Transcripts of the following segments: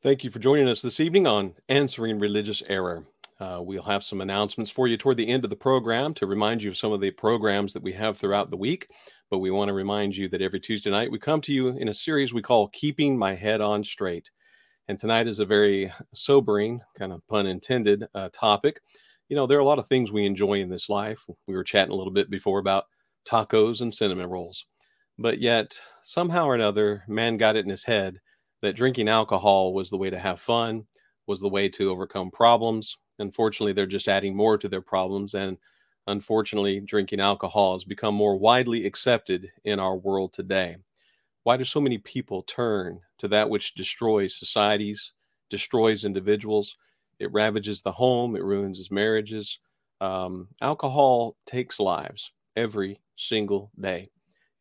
Thank you for joining us this evening on Answering Religious Error. Uh, we'll have some announcements for you toward the end of the program to remind you of some of the programs that we have throughout the week. But we want to remind you that every Tuesday night we come to you in a series we call Keeping My Head on Straight. And tonight is a very sobering, kind of pun intended, uh, topic. You know, there are a lot of things we enjoy in this life. We were chatting a little bit before about tacos and cinnamon rolls. But yet, somehow or another, man got it in his head that drinking alcohol was the way to have fun, was the way to overcome problems. Unfortunately, they're just adding more to their problems. And unfortunately, drinking alcohol has become more widely accepted in our world today. Why do so many people turn to that which destroys societies, destroys individuals? It ravages the home, it ruins marriages. Um, alcohol takes lives every single day,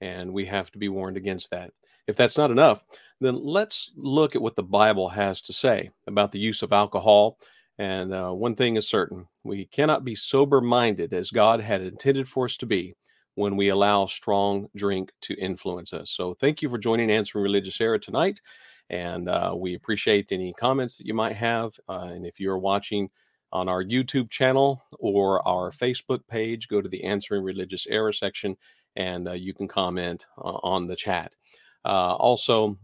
and we have to be warned against that. If that's not enough, then let's look at what the Bible has to say about the use of alcohol. And uh, one thing is certain we cannot be sober minded as God had intended for us to be when we allow strong drink to influence us. So, thank you for joining Answering Religious Error tonight. And uh, we appreciate any comments that you might have. Uh, and if you're watching on our YouTube channel or our Facebook page, go to the Answering Religious Error section and uh, you can comment uh, on the chat. Uh, also,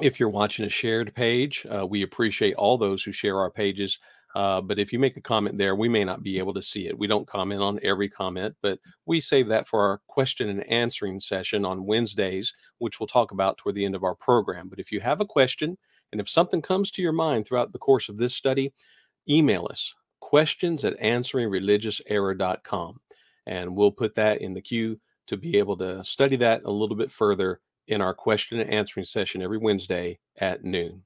if you're watching a shared page, uh, we appreciate all those who share our pages. Uh, but if you make a comment there, we may not be able to see it. We don't comment on every comment, but we save that for our question and answering session on Wednesdays, which we'll talk about toward the end of our program. But if you have a question, and if something comes to your mind throughout the course of this study, email us questions at answeringreligiouserror.com. And we'll put that in the queue to be able to study that a little bit further in our question and answering session every Wednesday at noon.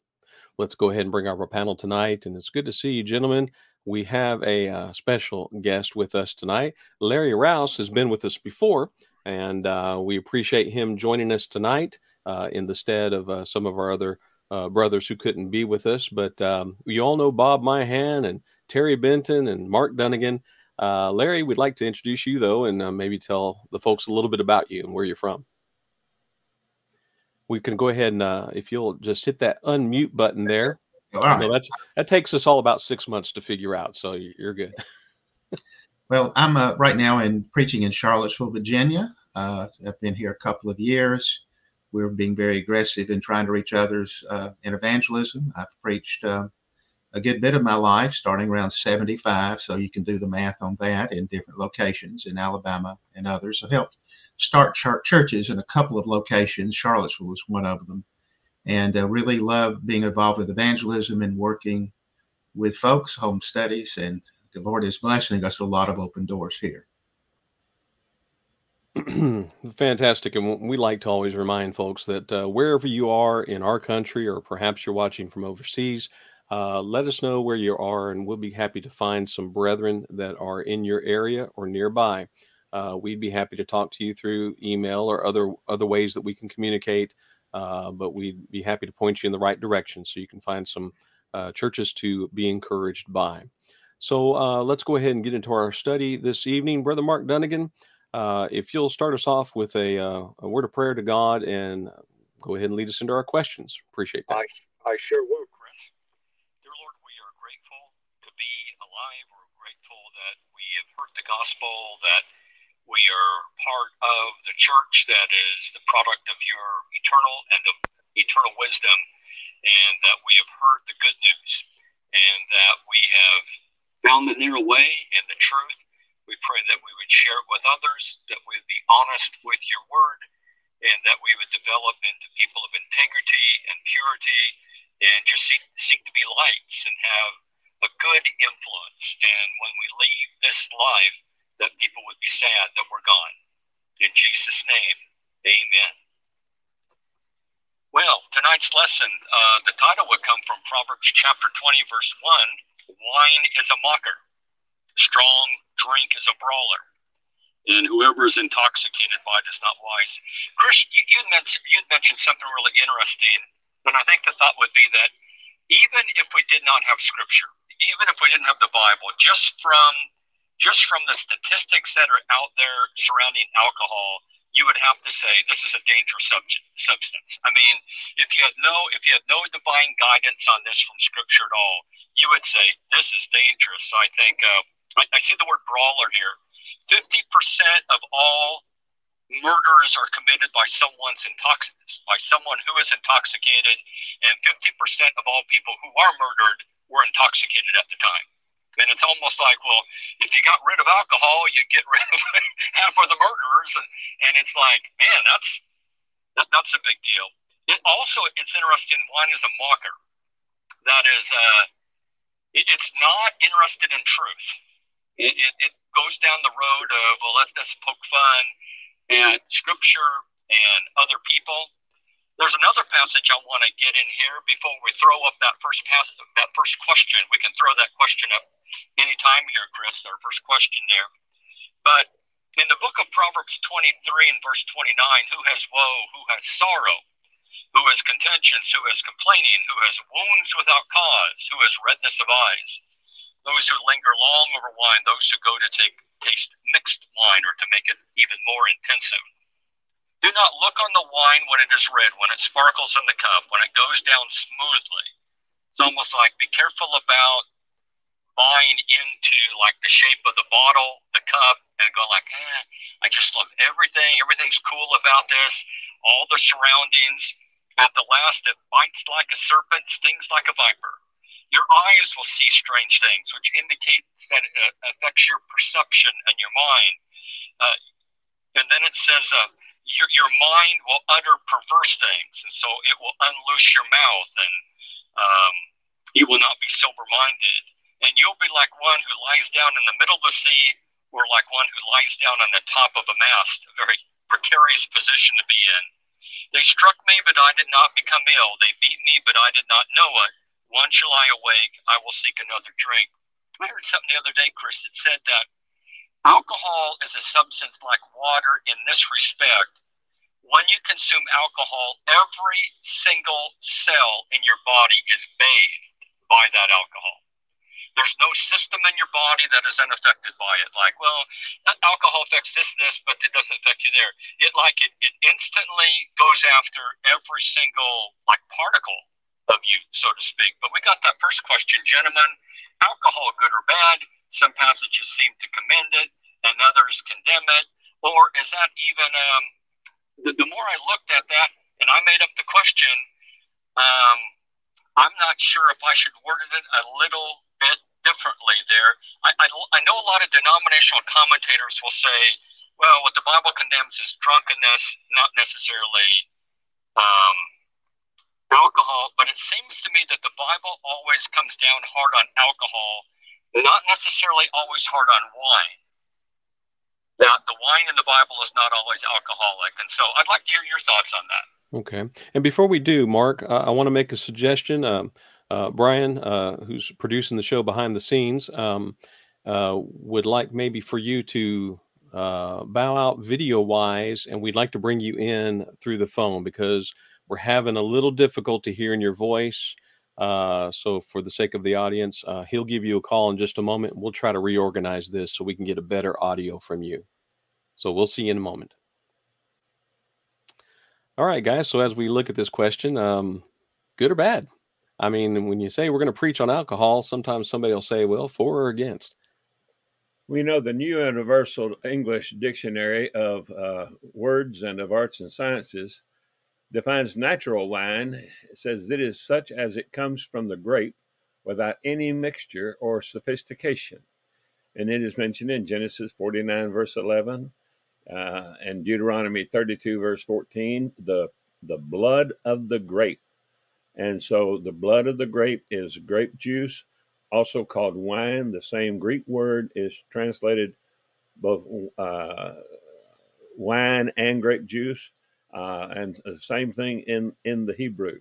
Let's go ahead and bring our panel tonight. And it's good to see you, gentlemen. We have a uh, special guest with us tonight. Larry Rouse has been with us before, and uh, we appreciate him joining us tonight uh, in the stead of uh, some of our other uh, brothers who couldn't be with us. But um, you all know Bob Myhan and Terry Benton and Mark Dunagan. Uh, Larry, we'd like to introduce you, though, and maybe tell the folks a little bit about you and where you're from we can go ahead and uh, if you'll just hit that unmute button there. Right. that's that takes us all about six months to figure out, so you're good. well, I'm uh, right now in preaching in Charlottesville, Virginia. Uh, I've been here a couple of years. We're being very aggressive in trying to reach others uh, in evangelism. I've preached uh, a good bit of my life, starting around 75, so you can do the math on that in different locations in Alabama and others. I've helped start churches in a couple of locations. Charlottesville is one of them. And uh, really love being involved with evangelism and working with folks, home studies, and the Lord is blessing us a lot of open doors here. Fantastic. And we like to always remind folks that uh, wherever you are in our country, or perhaps you're watching from overseas, uh, let us know where you are, and we'll be happy to find some brethren that are in your area or nearby uh, we'd be happy to talk to you through email or other other ways that we can communicate. Uh, but we'd be happy to point you in the right direction so you can find some uh, churches to be encouraged by. So uh, let's go ahead and get into our study this evening, Brother Mark Dunagan. Uh, if you'll start us off with a, uh, a, word of prayer to God and go ahead and lead us into our questions. Appreciate that. I, I sure will, Chris. Dear Lord, we are grateful to be alive. We're grateful that we have heard the gospel, that we are part of the church that is the product of your eternal and of eternal wisdom, and that we have heard the good news, and that we have found the narrow way and the truth. We pray that we would share it with others, that we would be honest with your word, and that we would develop into people of integrity and purity, and just seek, seek to be lights and have a good influence. And when we leave this life, that people would be sad that we're gone. In Jesus' name, amen. Well, tonight's lesson, uh, the title would come from Proverbs chapter 20, verse 1 Wine is a mocker, strong drink is a brawler, and whoever is intoxicated by it is not wise. Chris, you, you, mentioned, you mentioned something really interesting, and I think the thought would be that even if we did not have scripture, even if we didn't have the Bible, just from just from the statistics that are out there surrounding alcohol, you would have to say this is a dangerous substance. I mean, if you had no if you had no divine guidance on this from Scripture at all, you would say this is dangerous. So I think uh, I, I see the word brawler here. Fifty percent of all murders are committed by someone's intoxicated by someone who is intoxicated, and fifty percent of all people who are murdered were intoxicated at the time. And it's almost like, well, if you got rid of alcohol, you get rid of half of the murderers, and, and it's like, man, that's that, that's a big deal. It also, it's interesting. Wine is a mocker. That is, uh, it, it's not interested in truth. It, it, it goes down the road of, well, let's just poke fun at Scripture and other people there's another passage I want to get in here before we throw up that first passage, that first question. We can throw that question up anytime here, Chris, our first question there. But in the book of Proverbs 23 and verse 29, who has woe, who has sorrow, who has contentions, who has complaining, who has wounds without cause, who has redness of eyes, those who linger long over wine, those who go to take taste mixed wine or to make it even more intensive. Do not look on the wine when it is red, when it sparkles in the cup, when it goes down smoothly. It's almost like be careful about buying into like the shape of the bottle, the cup, and go like, eh, I just love everything. Everything's cool about this. All the surroundings. At the last, it bites like a serpent, stings like a viper. Your eyes will see strange things, which indicates that it affects your perception and your mind. Uh, and then it says, uh, your, your mind will utter perverse things, and so it will unloose your mouth, and um, you will not be sober minded. And you'll be like one who lies down in the middle of the sea, or like one who lies down on the top of a mast, a very precarious position to be in. They struck me, but I did not become ill. They beat me, but I did not know it. Once shall I awake, I will seek another drink. I heard something the other day, Chris, that said that alcohol is a substance like water in this respect when you consume alcohol, every single cell in your body is bathed by that alcohol. There's no system in your body that is unaffected by it. Like, well, alcohol affects this, this, but it doesn't affect you there. It like it, it instantly goes after every single like particle of you, so to speak. But we got that first question, gentlemen. Alcohol, good or bad? Some passages seem to commend it, and others condemn it. Or is that even um, the, the more I looked at that and I made up the question, um, I'm not sure if I should word it a little bit differently there. I, I, I know a lot of denominational commentators will say, well, what the Bible condemns is drunkenness, not necessarily um, alcohol. But it seems to me that the Bible always comes down hard on alcohol, not necessarily always hard on wine that the wine in the Bible is not always alcoholic. And so I'd like to hear your thoughts on that. Okay. And before we do, Mark, uh, I want to make a suggestion. Um, uh, Brian, uh, who's producing the show behind the scenes, um, uh, would like maybe for you to uh, bow out video wise, and we'd like to bring you in through the phone because we're having a little difficulty hearing your voice. Uh, so, for the sake of the audience, uh, he'll give you a call in just a moment. We'll try to reorganize this so we can get a better audio from you. So, we'll see you in a moment. All right, guys. So, as we look at this question, um, good or bad? I mean, when you say we're going to preach on alcohol, sometimes somebody will say, well, for or against. We know the New Universal English Dictionary of uh, Words and of Arts and Sciences defines natural wine. It says that is such as it comes from the grape without any mixture or sophistication. And it is mentioned in Genesis 49, verse 11, uh, and Deuteronomy 32, verse 14, the, the blood of the grape. And so the blood of the grape is grape juice, also called wine. The same Greek word is translated both uh, wine and grape juice uh, and the same thing in, in the Hebrew.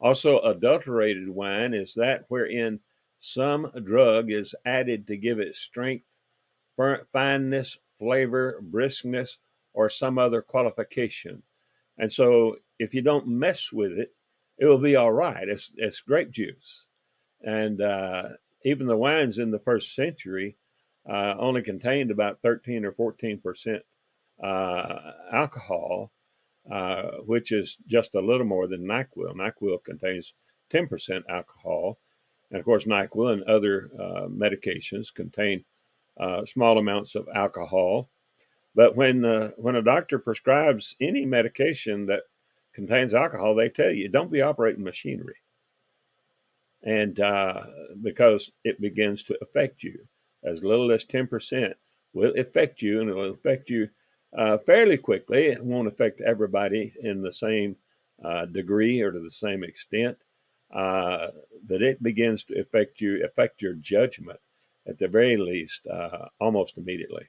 Also, adulterated wine is that wherein some drug is added to give it strength, fineness, flavor, briskness, or some other qualification. And so, if you don't mess with it, it will be all right. It's, it's grape juice. And uh, even the wines in the first century uh, only contained about 13 or 14 percent uh, alcohol, uh, which is just a little more than NyQuil. NyQuil contains 10% alcohol. And of course, NyQuil and other uh, medications contain uh, small amounts of alcohol. But when, uh, when a doctor prescribes any medication that contains alcohol, they tell you don't be operating machinery. And uh, because it begins to affect you, as little as 10% will affect you, and it will affect you uh, fairly quickly. It won't affect everybody in the same uh, degree or to the same extent, uh, but it begins to affect you, affect your judgment at the very least, uh, almost immediately.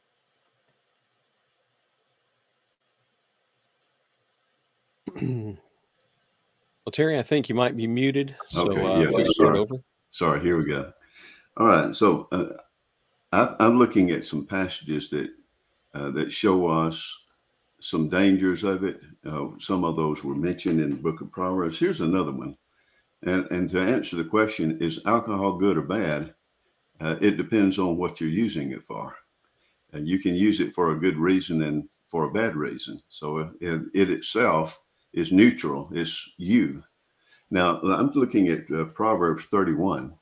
well, Terry, I think you might be muted. So okay, uh, yeah, start sorry. over. Sorry, here we go. All right, so uh, I, I'm looking at some passages that uh, that show us some dangers of it. Uh, some of those were mentioned in the book of Proverbs. Here's another one. And, and to answer the question, is alcohol good or bad? Uh, it depends on what you're using it for. And you can use it for a good reason and for a bad reason. So uh, it, it itself is neutral, it's you. Now, I'm looking at uh, Proverbs 31,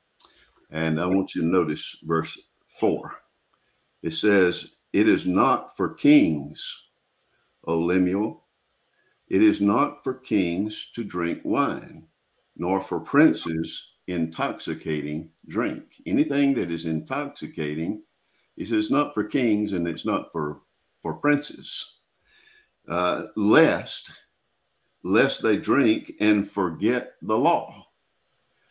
and I want you to notice verse 4. It says, It is not for kings, O Lemuel, it is not for kings to drink wine, nor for princes intoxicating drink. Anything that is intoxicating, he says, not for kings and it's not for, for princes, uh, lest lest they drink and forget the law.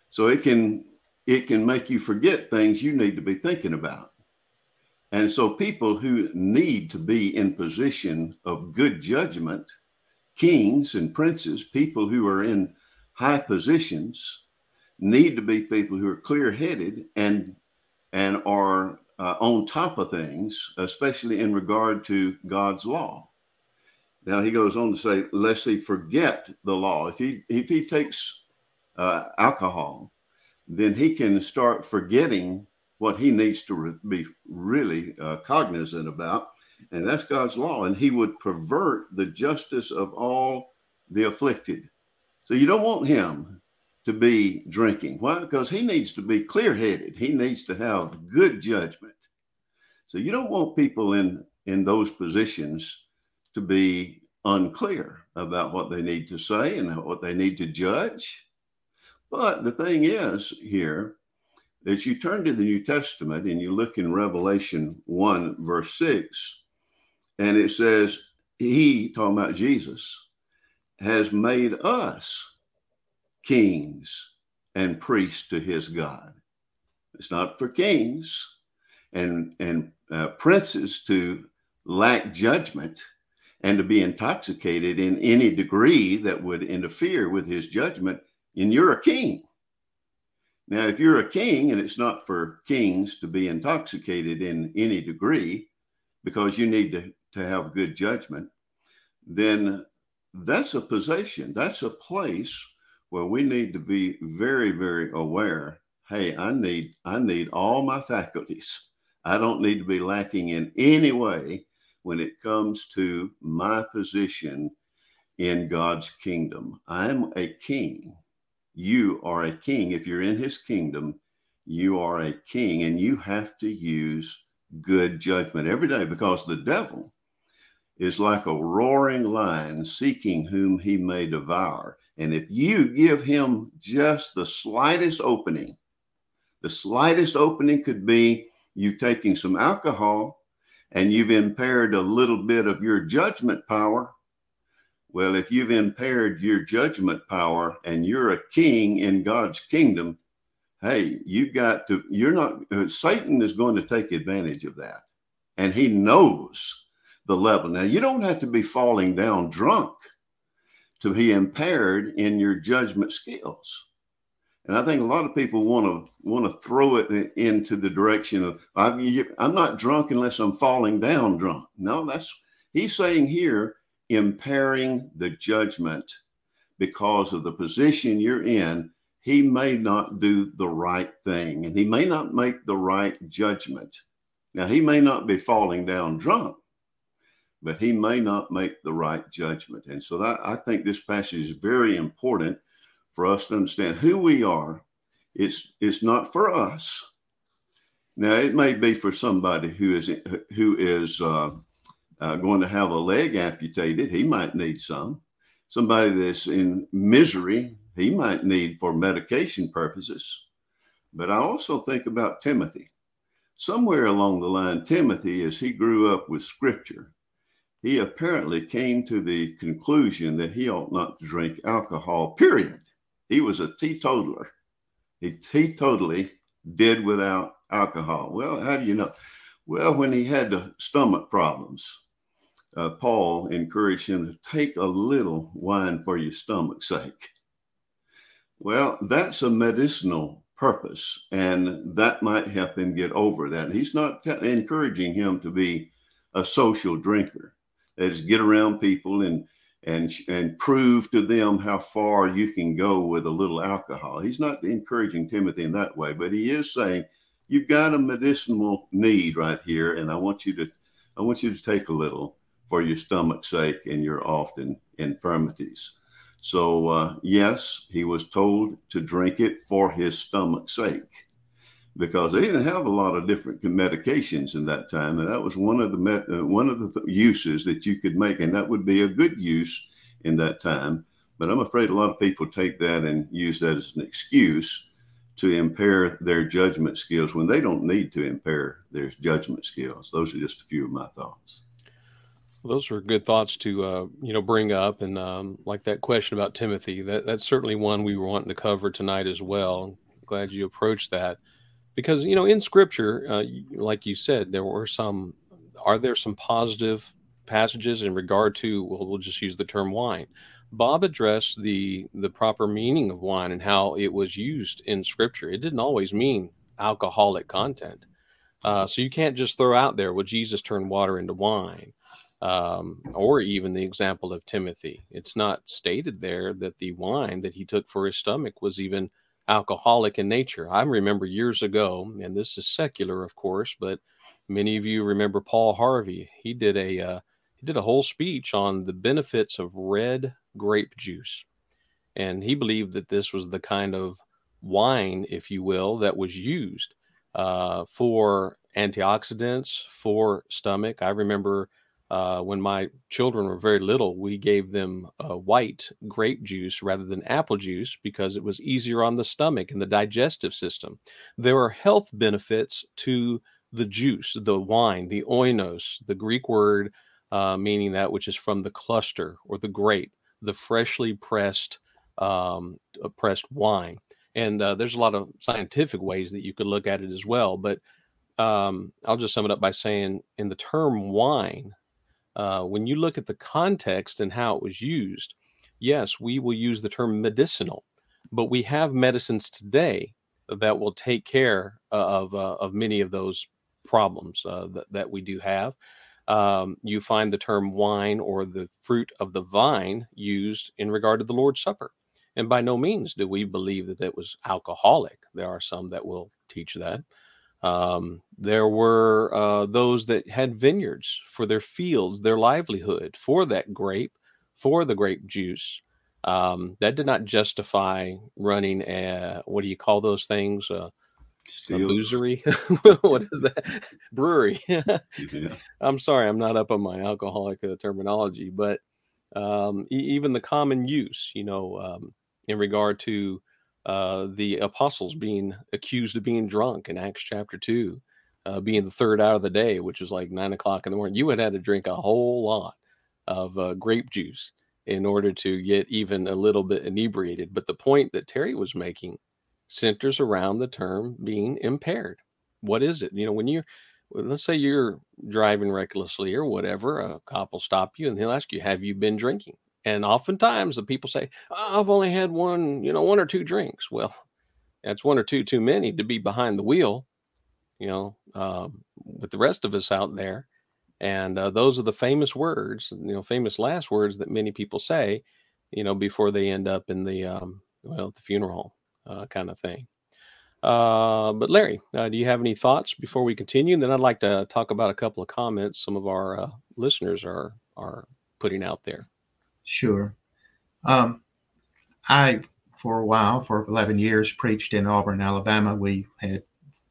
So it can it can make you forget things you need to be thinking about. And so people who need to be in position of good judgment, kings and princes, people who are in high positions, need to be people who are clear-headed and and are uh, on top of things, especially in regard to God's law. Now he goes on to say, lest he forget the law. If he if he takes uh, alcohol, then he can start forgetting what he needs to re- be really uh, cognizant about, and that's God's law. And he would pervert the justice of all the afflicted. So you don't want him to be drinking. Why? Because he needs to be clear-headed. He needs to have good judgment. So you don't want people in in those positions to be unclear about what they need to say and what they need to judge. But the thing is here that you turn to the New Testament and you look in Revelation 1, verse 6, and it says, He, talking about Jesus, has made us kings and priests to his God. It's not for kings and, and uh, princes to lack judgment and to be intoxicated in any degree that would interfere with his judgment, and you're a king. Now, if you're a king and it's not for kings to be intoxicated in any degree because you need to, to have good judgment, then that's a position, that's a place where we need to be very, very aware. Hey, I need I need all my faculties. I don't need to be lacking in any way when it comes to my position in God's kingdom. I'm a king. You are a king. If you're in his kingdom, you are a king and you have to use good judgment every day because the devil is like a roaring lion seeking whom he may devour. And if you give him just the slightest opening, the slightest opening could be you taking some alcohol and you've impaired a little bit of your judgment power. Well, if you've impaired your judgment power and you're a king in God's kingdom, hey, you've got to, you're not, uh, Satan is going to take advantage of that. And he knows the level. Now, you don't have to be falling down drunk to be impaired in your judgment skills. And I think a lot of people want to want to throw it into the direction of I'm not drunk unless I'm falling down drunk. No, that's he's saying here impairing the judgment because of the position you're in. He may not do the right thing, and he may not make the right judgment. Now he may not be falling down drunk, but he may not make the right judgment. And so that, I think this passage is very important for us to understand who we are. It's it's not for us. Now it may be for somebody who is who is uh, uh, going to have a leg amputated. He might need some. Somebody that's in misery, he might need for medication purposes. But I also think about Timothy. Somewhere along the line, Timothy, as he grew up with Scripture, he apparently came to the conclusion that he ought not to drink alcohol. Period. He was a teetotaler. He teetotally did without alcohol. Well, how do you know? Well, when he had the stomach problems, uh, Paul encouraged him to take a little wine for your stomach's sake. Well, that's a medicinal purpose, and that might help him get over that. He's not t- encouraging him to be a social drinker. That is, get around people and and and prove to them how far you can go with a little alcohol. He's not encouraging Timothy in that way, but he is saying you've got a medicinal need right here, and I want you to I want you to take a little for your stomach's sake and your often infirmities. So uh, yes, he was told to drink it for his stomach's sake because they didn't have a lot of different medications in that time, and that was one of the uh, one of the th- uses that you could make, and that would be a good use in that time. But I'm afraid a lot of people take that and use that as an excuse to impair their judgment skills when they don't need to impair their judgment skills. Those are just a few of my thoughts. Those are good thoughts to uh, you know bring up, and um, like that question about Timothy, that that's certainly one we were wanting to cover tonight as well. Glad you approached that because you know in Scripture, uh, like you said, there were some. Are there some positive passages in regard to? Well, we'll just use the term wine. Bob addressed the the proper meaning of wine and how it was used in Scripture. It didn't always mean alcoholic content. Uh, so you can't just throw out there, well, Jesus turned water into wine um, or even the example of Timothy. It's not stated there that the wine that he took for his stomach was even alcoholic in nature. I remember years ago, and this is secular, of course, but many of you remember Paul Harvey. He did a uh, he did a whole speech on the benefits of red grape juice, and he believed that this was the kind of wine, if you will, that was used uh, for antioxidants for stomach. I remember uh, when my children were very little, we gave them uh, white grape juice rather than apple juice because it was easier on the stomach and the digestive system. There are health benefits to the juice, the wine, the oinos, the Greek word uh, meaning that which is from the cluster or the grape, the freshly pressed um, uh, pressed wine. And uh, there's a lot of scientific ways that you could look at it as well, but um, I'll just sum it up by saying, in the term wine, uh, when you look at the context and how it was used, yes, we will use the term medicinal, but we have medicines today that will take care of uh, of many of those problems uh, that, that we do have. Um, you find the term wine or the fruit of the vine used in regard to the Lord's Supper. And by no means do we believe that it was alcoholic. There are some that will teach that. Um, there were uh, those that had vineyards for their fields, their livelihood, for that grape, for the grape juice. Um, that did not justify running a what do you call those things? Uh, boozery? what is that? Brewery. yeah. I'm sorry, I'm not up on my alcoholic uh, terminology, but um, e- even the common use, you know, um, in regard to uh, the apostles being accused of being drunk in Acts chapter 2, uh, being the third hour of the day, which was like nine o'clock in the morning. You had had to drink a whole lot of uh, grape juice in order to get even a little bit inebriated. But the point that Terry was making centers around the term being impaired. What is it? You know, when you're, let's say you're driving recklessly or whatever, a cop will stop you and he'll ask you, Have you been drinking? And oftentimes the people say, oh, I've only had one, you know, one or two drinks. Well, that's one or two too many to be behind the wheel, you know, um, with the rest of us out there. And uh, those are the famous words, you know, famous last words that many people say, you know, before they end up in the, um, well, the funeral uh, kind of thing. Uh, but Larry, uh, do you have any thoughts before we continue? And then I'd like to talk about a couple of comments some of our uh, listeners are are putting out there. Sure. Um, I, for a while, for 11 years, preached in Auburn, Alabama. We had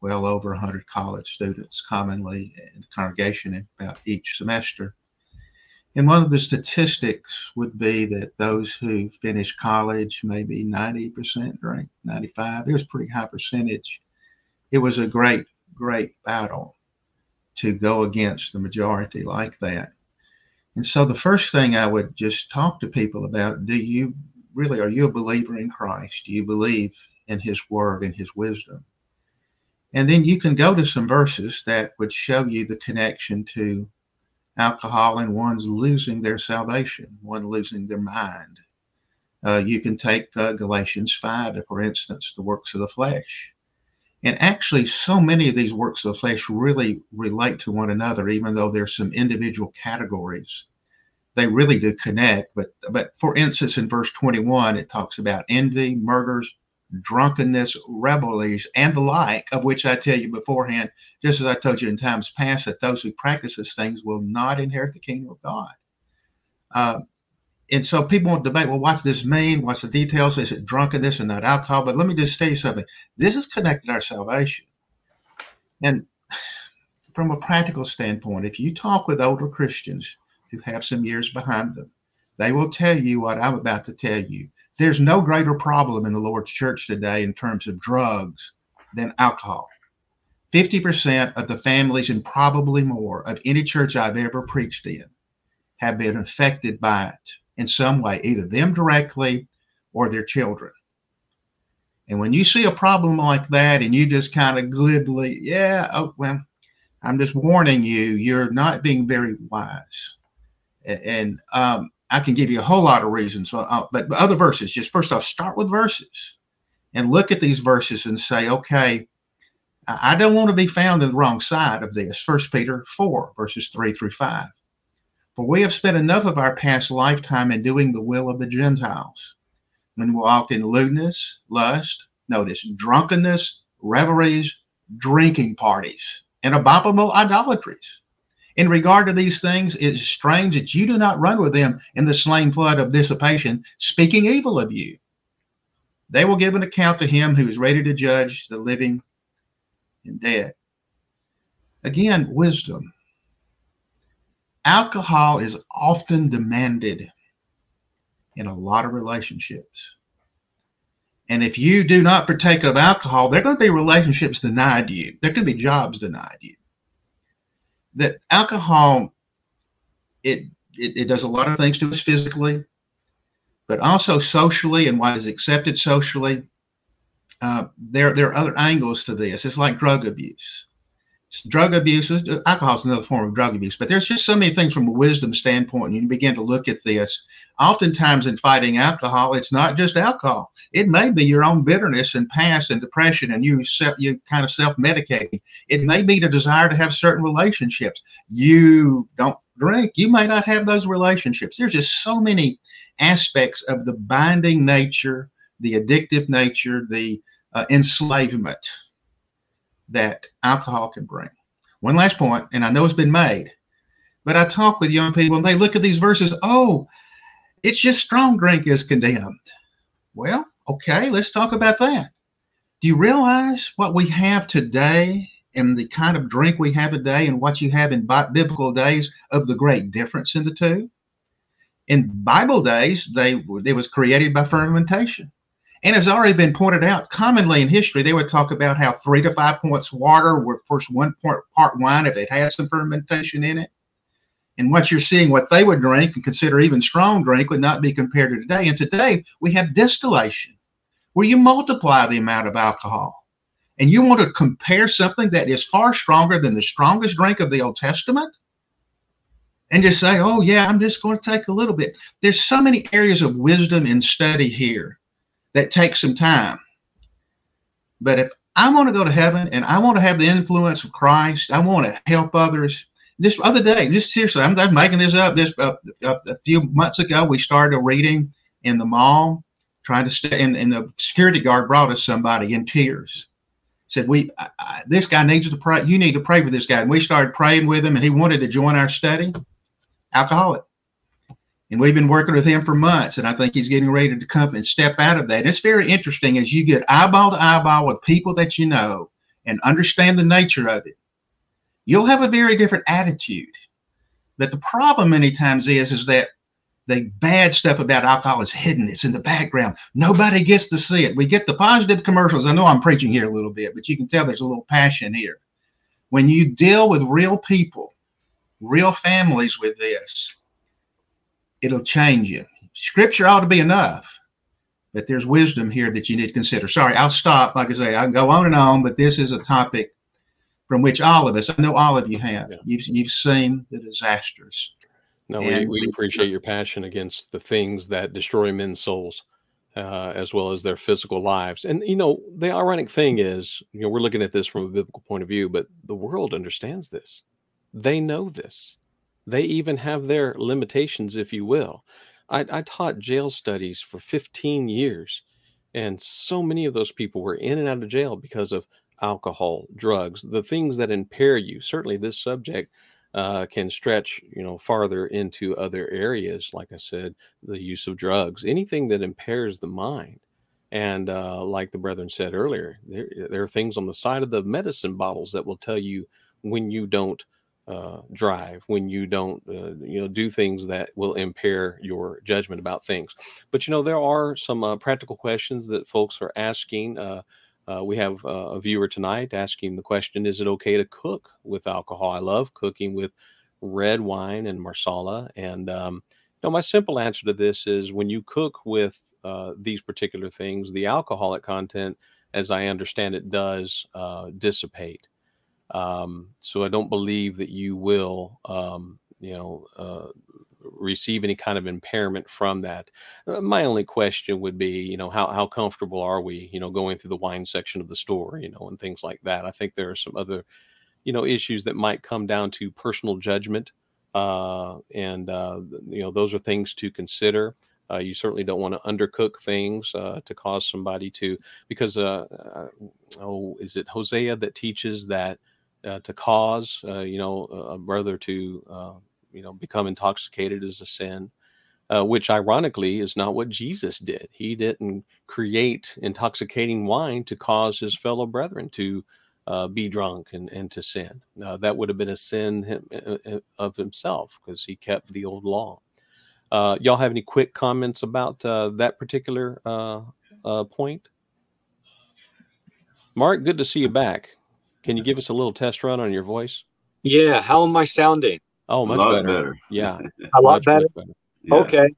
well over 100 college students commonly in the congregation about each semester. And one of the statistics would be that those who finish college, maybe 90% drink, 95. It was a pretty high percentage. It was a great, great battle to go against the majority like that. And so the first thing I would just talk to people about, do you really, are you a believer in Christ? Do you believe in his word and his wisdom? And then you can go to some verses that would show you the connection to alcohol and one's losing their salvation, one losing their mind. Uh, you can take uh, Galatians 5, for instance, the works of the flesh. And actually, so many of these works of the flesh really relate to one another, even though there's some individual categories. They really do connect. But, but for instance, in verse 21, it talks about envy, murders, drunkenness, revelries, and the like, of which I tell you beforehand, just as I told you in times past, that those who practice these things will not inherit the kingdom of God. Uh, and so people to debate, well, what's this mean? What's the details? Is it drunkenness and not alcohol? But let me just you something. This is connected our salvation. And from a practical standpoint, if you talk with older Christians who have some years behind them, they will tell you what I'm about to tell you there's no greater problem in the Lord's church today in terms of drugs than alcohol. 50% of the families, and probably more, of any church I've ever preached in have been affected by it in some way, either them directly or their children. And when you see a problem like that and you just kind of glibly, yeah, oh, well, I'm just warning you, you're not being very wise. And um, I can give you a whole lot of reasons, uh, but other verses. Just first off, start with verses and look at these verses and say, okay, I don't want to be found in the wrong side of this. First Peter 4, verses 3 through 5. For we have spent enough of our past lifetime in doing the will of the Gentiles. When we walked in lewdness, lust, notice, drunkenness, revelries, drinking parties, and abominable idolatries in regard to these things, it is strange that you do not run with them in the slain flood of dissipation, speaking evil of you. They will give an account to him who is ready to judge the living and dead. Again, wisdom. Alcohol is often demanded in a lot of relationships. And if you do not partake of alcohol, there are going to be relationships denied you. There can be jobs denied you that alcohol it, it, it does a lot of things to us physically, but also socially and what is accepted socially. Uh, there, there are other angles to this. It's like drug abuse. Drug abuse, alcohol is another form of drug abuse, but there's just so many things from a wisdom standpoint. You begin to look at this. Oftentimes, in fighting alcohol, it's not just alcohol. It may be your own bitterness and past and depression, and you you kind of self medicating. It may be the desire to have certain relationships. You don't drink, you may not have those relationships. There's just so many aspects of the binding nature, the addictive nature, the uh, enslavement that alcohol can bring. One last point, and I know it's been made, but I talk with young people and they look at these verses, oh, it's just strong drink is condemned. Well, okay, let's talk about that. Do you realize what we have today and the kind of drink we have today and what you have in biblical days of the great difference in the two? In Bible days, they it was created by fermentation. And as already been pointed out, commonly in history, they would talk about how three to five points water were first one part, part wine if it had some fermentation in it. And what you're seeing, what they would drink and consider even strong drink, would not be compared to today. And today we have distillation, where you multiply the amount of alcohol. And you want to compare something that is far stronger than the strongest drink of the Old Testament? And just say, oh, yeah, I'm just going to take a little bit. There's so many areas of wisdom and study here that takes some time. But if I want to go to heaven and I want to have the influence of Christ, I want to help others. This other day, just seriously, I'm, I'm making this up. Just uh, a, a, few months ago, we started a reading in the mall, trying to stay, and, and the security guard brought us somebody in tears. said, "We I, I, this guy needs to pray. You need to pray for this guy." And we started praying with him, and he wanted to join our study. Alcoholic, and we've been working with him for months, and I think he's getting ready to come and step out of that. It's very interesting as you get eyeball to eyeball with people that you know and understand the nature of it. You'll have a very different attitude. But the problem many times is is that the bad stuff about alcohol is hidden. It's in the background. Nobody gets to see it. We get the positive commercials. I know I'm preaching here a little bit, but you can tell there's a little passion here. When you deal with real people, real families with this, it'll change you. Scripture ought to be enough, but there's wisdom here that you need to consider. Sorry, I'll stop. Like I say, I can go on and on, but this is a topic from which all of us, I know all of you have, yeah. you've, you've seen the disasters no, we, we appreciate your passion against the things that destroy men's souls, uh, as well as their physical lives. And you know, the ironic thing is, you know, we're looking at this from a biblical point of view, but the world understands this. They know this. They even have their limitations, if you will. I, I taught jail studies for 15 years, and so many of those people were in and out of jail because of alcohol, drugs, the things that impair you. Certainly, this subject uh, can stretch, you know, farther into other areas. Like I said, the use of drugs, anything that impairs the mind. And uh, like the brethren said earlier, there, there are things on the side of the medicine bottles that will tell you when you don't uh, drive, when you don't, uh, you know, do things that will impair your judgment about things. But you know, there are some uh, practical questions that folks are asking. Uh, uh, we have a viewer tonight asking the question Is it okay to cook with alcohol? I love cooking with red wine and marsala. And, um, you know, my simple answer to this is when you cook with these particular things, the alcoholic content, as I understand it, does dissipate. Um, so I don't believe that you will, um, you know, uh, receive any kind of impairment from that. Uh, my only question would be, you know, how how comfortable are we, you know, going through the wine section of the store, you know, and things like that. I think there are some other, you know, issues that might come down to personal judgment, uh, and uh, you know, those are things to consider. Uh, you certainly don't want to undercook things to cause somebody to, because oh, is it Hosea that teaches that uh, to cause, uh, you know, a brother to you know become intoxicated is a sin uh, which ironically is not what jesus did. He didn't create intoxicating wine to cause his fellow brethren to uh, be drunk and, and to sin. Uh, that would have been a sin him, uh, uh, of himself because he kept the old law. Uh, y'all have any quick comments about that particular point? Mark good to see you back can you give us a little test run on your voice yeah how am i sounding Oh, much better. better. Yeah, a lot better. better. Yeah. Okay.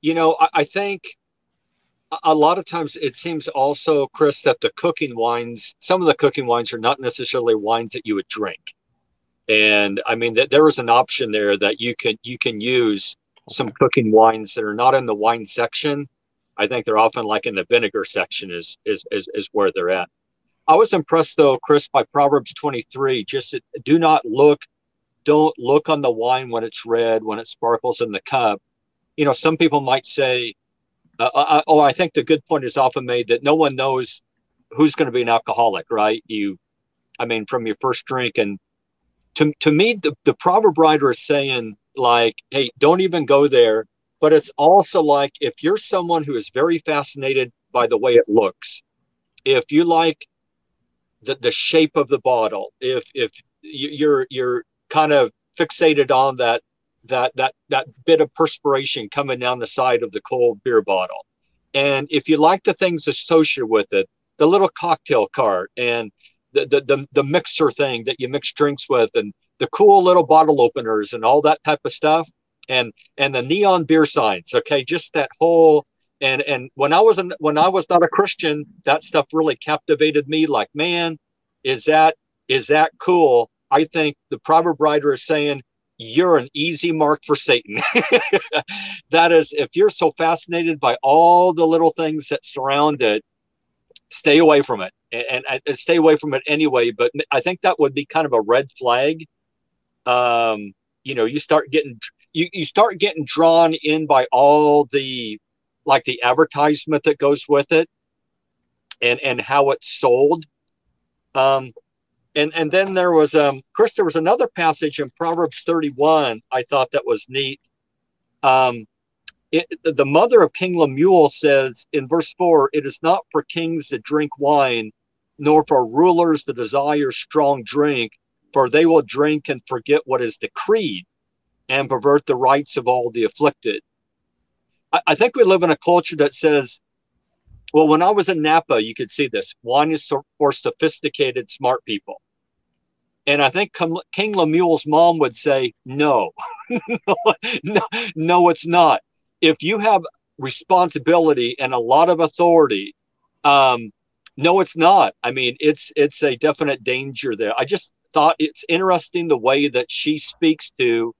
You know, I, I, think a lot of times it seems also, Chris, that the cooking wines, some of the cooking wines are not necessarily wines that you would drink. And I mean that there is an option there that you can you can use okay. some cooking wines that are not in the wine section. I think they're often like in the vinegar section is is is, is where they're at. I was impressed though, Chris, by Proverbs 23. Just do not look don't look on the wine when it's red, when it sparkles in the cup. You know, some people might say, uh, uh, uh oh, I think the good point is often made that no one knows who's going to be an alcoholic, right? You, I mean, from your first drink. And to, to me, the, the proverb writer is saying, like, hey, don't even go there. But it's also like if you're someone who is very fascinated by the way it looks, if you like the, the shape of the bottle, if if you're you're kind of fixated on that that that that bit of perspiration coming down the side of the cold beer bottle. And if you like the things associated with it, the little cocktail cart and the, the the the mixer thing that you mix drinks with and the cool little bottle openers and all that type of stuff. And and the neon beer signs okay? Just that whole and and when i was in, when i was not a christian that stuff really captivated me like man is that is that cool I think the proverb writer is saying, you're an easy mark for Satan. that is, if you're so fascinated by all the little things that surround it, stay away from it and, and, and stay away from it anyway. But I think that would be kind of a red flag. Um, you know, you start getting you, you start getting drawn in by all the like the advertisement that goes with it and and how it's sold Um, and and then there was um, Chris. There was another passage in Proverbs 31. I thought that was neat. Um, it, the mother of King Lemuel says in verse four, "It is not for kings to drink wine, nor for rulers to desire strong drink, for they will drink and forget what is decreed, and pervert the rights of all the afflicted." I, I think we live in a culture that says well, when I was in Napa, you could see this. Wine is for sophisticated, smart people. And I think King Lemuel's mom would say, no, no, no, it's not. If you have responsibility and a lot of authority, um, no, it's not. I mean, it's it's a definite danger there. I just thought it's interesting the way that she speaks to,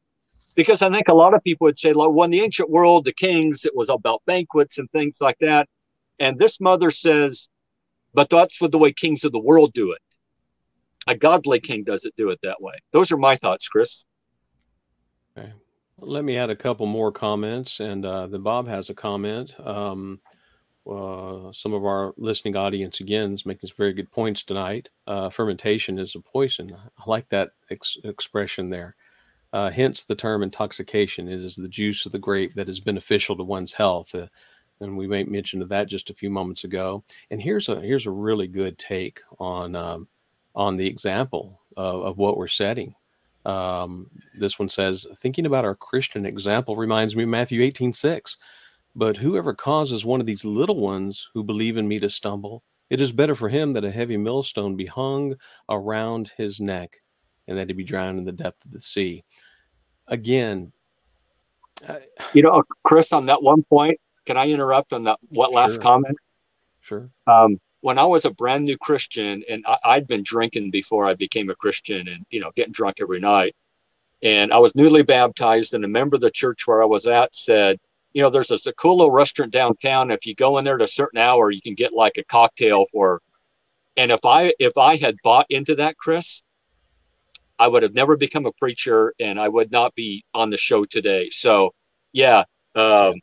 because I think a lot of people would say, like, well, in the ancient world, the kings, it was about banquets and things like that. And this mother says, but that's what the way kings of the world do it. A godly king doesn't do it that way. Those are my thoughts, Chris. Okay. Let me add a couple more comments, and uh, then Bob has a comment. Um, uh, some of our listening audience again is making some very good points tonight. Uh, fermentation is a poison. I like that ex- expression there. Uh, hence the term intoxication. It is the juice of the grape that is beneficial to one's health. Uh, and we made mention of that just a few moments ago. And here's a here's a really good take on um, on the example of, of what we're setting. Um, this one says, thinking about our Christian example reminds me of Matthew 18, 6. But whoever causes one of these little ones who believe in me to stumble, it is better for him that a heavy millstone be hung around his neck and that he be drowned in the depth of the sea. Again, you know, Chris, on that one point, can I interrupt on that? What last sure. comment? Sure. Um, when I was a brand new Christian and I, had been drinking before I became a Christian and, you know, getting drunk every night. And I was newly baptized and a member of the church where I was at said, you know, there's a Sakulo restaurant downtown. If you go in there at a certain hour, you can get like a cocktail for, and if I, if I had bought into that, Chris, I would have never become a preacher and I would not be on the show today. So yeah, um,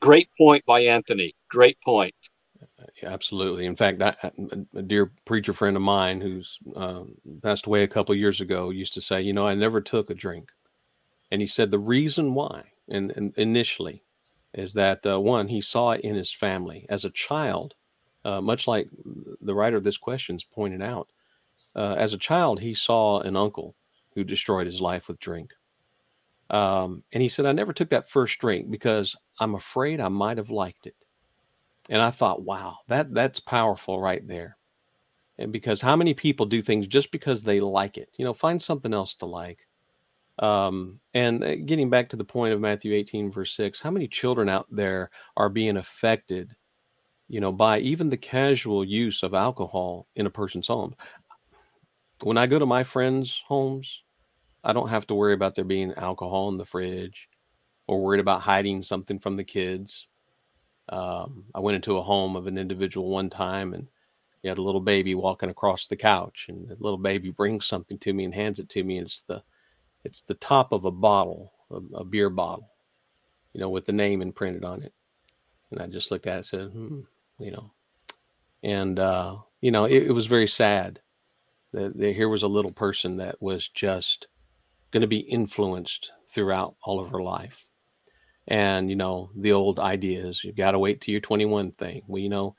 Great point by Anthony. Great point. Absolutely. In fact, I, a dear preacher friend of mine who's uh, passed away a couple years ago used to say, "You know, I never took a drink," and he said the reason why, and, and initially, is that uh, one he saw it in his family as a child, uh, much like the writer of this question's pointed out. Uh, as a child, he saw an uncle who destroyed his life with drink. Um, and he said, I never took that first drink because I'm afraid I might have liked it. And I thought, wow, that that's powerful right there. And because how many people do things just because they like it? You know, find something else to like. Um, and uh, getting back to the point of Matthew 18, verse 6, how many children out there are being affected, you know, by even the casual use of alcohol in a person's home? When I go to my friends' homes, I don't have to worry about there being alcohol in the fridge or worried about hiding something from the kids. Um, I went into a home of an individual one time and he had a little baby walking across the couch and the little baby brings something to me and hands it to me. And it's the, it's the top of a bottle, a, a beer bottle, you know, with the name imprinted on it. And I just looked at it and said, hmm, you know, and, uh, you know, it, it was very sad that, here was a little person that was just going to be influenced throughout all of her life. And, you know, the old idea is you've got to wait till you're 21 thing. Well, you know,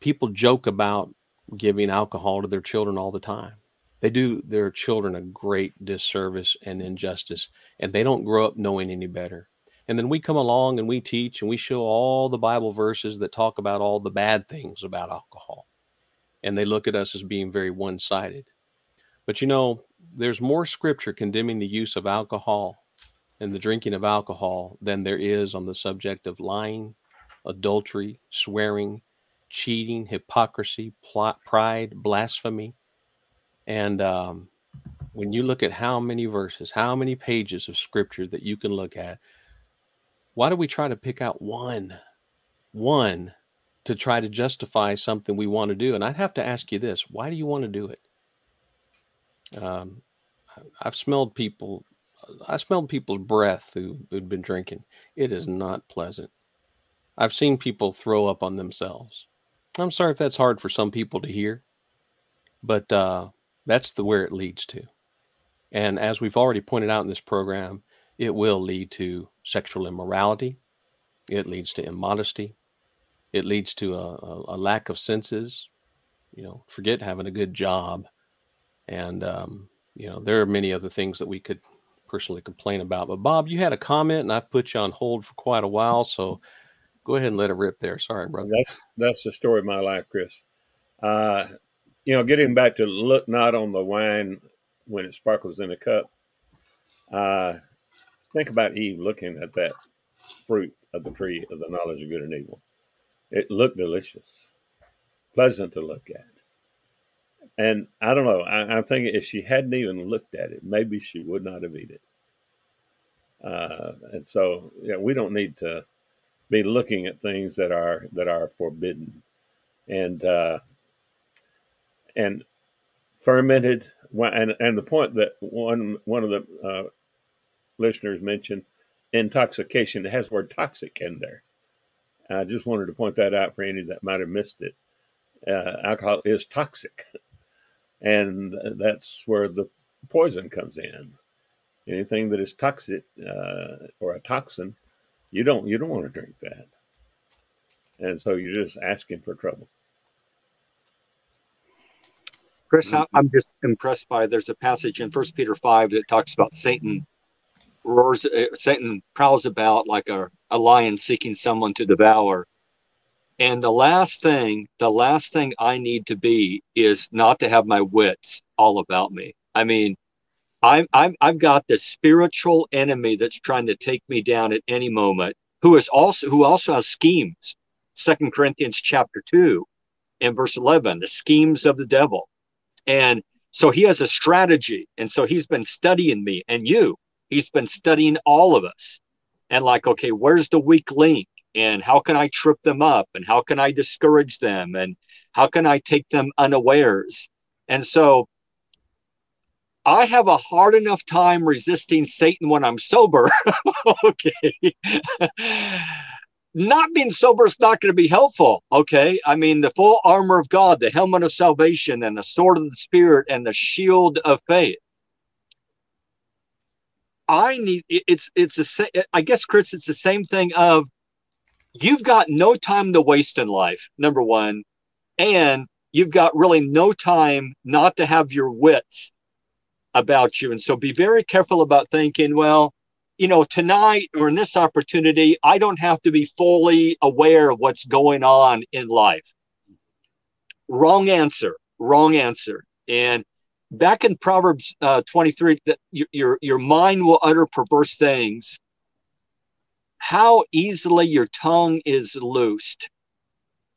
people joke about giving alcohol to their children all the time. They do their children a great disservice and injustice, and they don't grow up knowing any better. And then we come along and we teach and we show all the Bible verses that talk about all the bad things about alcohol. And they look at us as being very one sided. But you know, there's more scripture condemning the use of alcohol and the drinking of alcohol than there is on the subject of lying, adultery, swearing, cheating, hypocrisy, plot, pride, blasphemy. And um, when you look at how many verses, how many pages of scripture that you can look at, why do we try to pick out one, one to try to justify something we want to do? And I'd have to ask you this why do you want to do it? Um, I've smelled people. I smelled people's breath who, who'd been drinking. It is not pleasant. I've seen people throw up on themselves. I'm sorry if that's hard for some people to hear, but uh, that's the where it leads to. And as we've already pointed out in this program, it will lead to sexual immorality. It leads to immodesty. It leads to a, a, lack of senses. You know, forget having a good job. And, um, you know, there are many other things that we could personally complain about. But, Bob, you had a comment, and I've put you on hold for quite a while. So go ahead and let it rip there. Sorry, brother. That's, that's the story of my life, Chris. Uh, you know, getting back to look not on the wine when it sparkles in a cup. Uh, think about Eve looking at that fruit of the tree of the knowledge of good and evil. It looked delicious, pleasant to look at. And I don't know. I, am thinking if she hadn't even looked at it, maybe she would not have eaten it. Uh, and so, yeah, we don't need to be looking at things that are that are forbidden, and uh, and fermented and and the point that one one of the uh, listeners mentioned intoxication it has the word toxic in there i just wanted to point that out for any that might have missed it. Uh, alcohol is toxic and that's where the poison comes in. Anything that is toxic uh, or a toxin you don't you don't want to drink that. And so you're just asking for trouble. Chris, mm-hmm. I'm just impressed by there's a passage in First Peter five that talks about Satan roars, uh, Satan prowls about like a, a lion seeking someone to devour. And the last thing, the last thing I need to be is not to have my wits all about me. I mean, I'm, I'm I've got this spiritual enemy that's trying to take me down at any moment, who is also who also has schemes. Second Corinthians chapter two and verse eleven, the schemes of the devil. And so he has a strategy. And so he's been studying me and you. He's been studying all of us. And like, okay, where's the weak link? And how can I trip them up? And how can I discourage them? And how can I take them unawares? And so I have a hard enough time resisting Satan when I'm sober. okay not being sober is not going to be helpful. Okay. I mean, the full armor of God, the helmet of salvation, and the sword of the Spirit, and the shield of faith. I need it's it's a I guess Chris it's the same thing of you've got no time to waste in life number 1 and you've got really no time not to have your wits about you and so be very careful about thinking well you know, tonight or in this opportunity, I don't have to be fully aware of what's going on in life. Wrong answer. Wrong answer. And back in Proverbs uh, 23, that your, your mind will utter perverse things. How easily your tongue is loosed.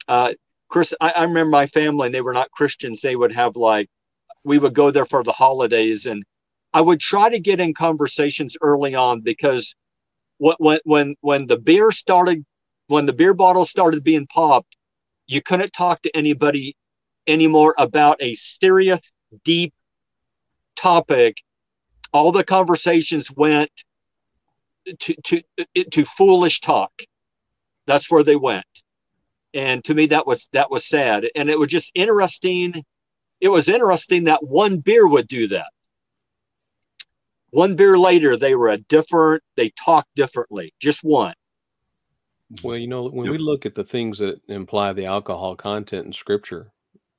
Uh, Chris, I, I remember my family, and they were not Christians. They would have like, we would go there for the holidays, and I would try to get in conversations early on because when when when the beer started when the beer bottle started being popped, you couldn't talk to anybody anymore about a serious, deep topic. All the conversations went to to to foolish talk. That's where they went. And to me that was that was sad. And it was just interesting. It was interesting that one beer would do that one beer later, they were a different, they talked differently, just one. Well, you know, when we look at the things that imply the alcohol content in scripture,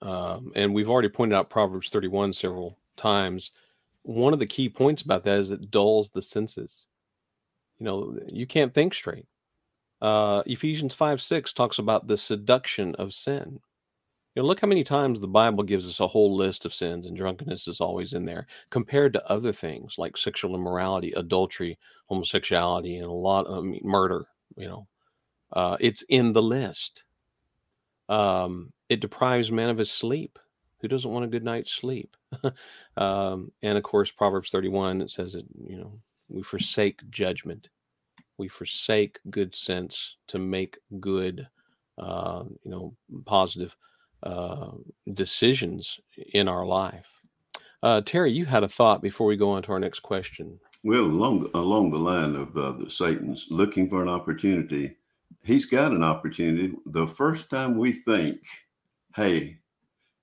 um, and we've already pointed out Proverbs 31 several times, one of the key points about that is it dulls the senses. You know, you can't think straight. Uh, Ephesians 5 6 talks about the seduction of sin. You know, look how many times the Bible gives us a whole list of sins, and drunkenness is always in there, compared to other things like sexual immorality, adultery, homosexuality, and a lot of I mean, murder. You know, uh, it's in the list. Um, it deprives man of his sleep. Who doesn't want a good night's sleep? um, and of course, Proverbs 31 it says that you know we forsake judgment, we forsake good sense to make good, uh, you know, positive uh, decisions in our life. Uh, Terry, you had a thought before we go on to our next question. Well, along along the line of uh, the Satan's looking for an opportunity, he's got an opportunity. The first time we think, "Hey,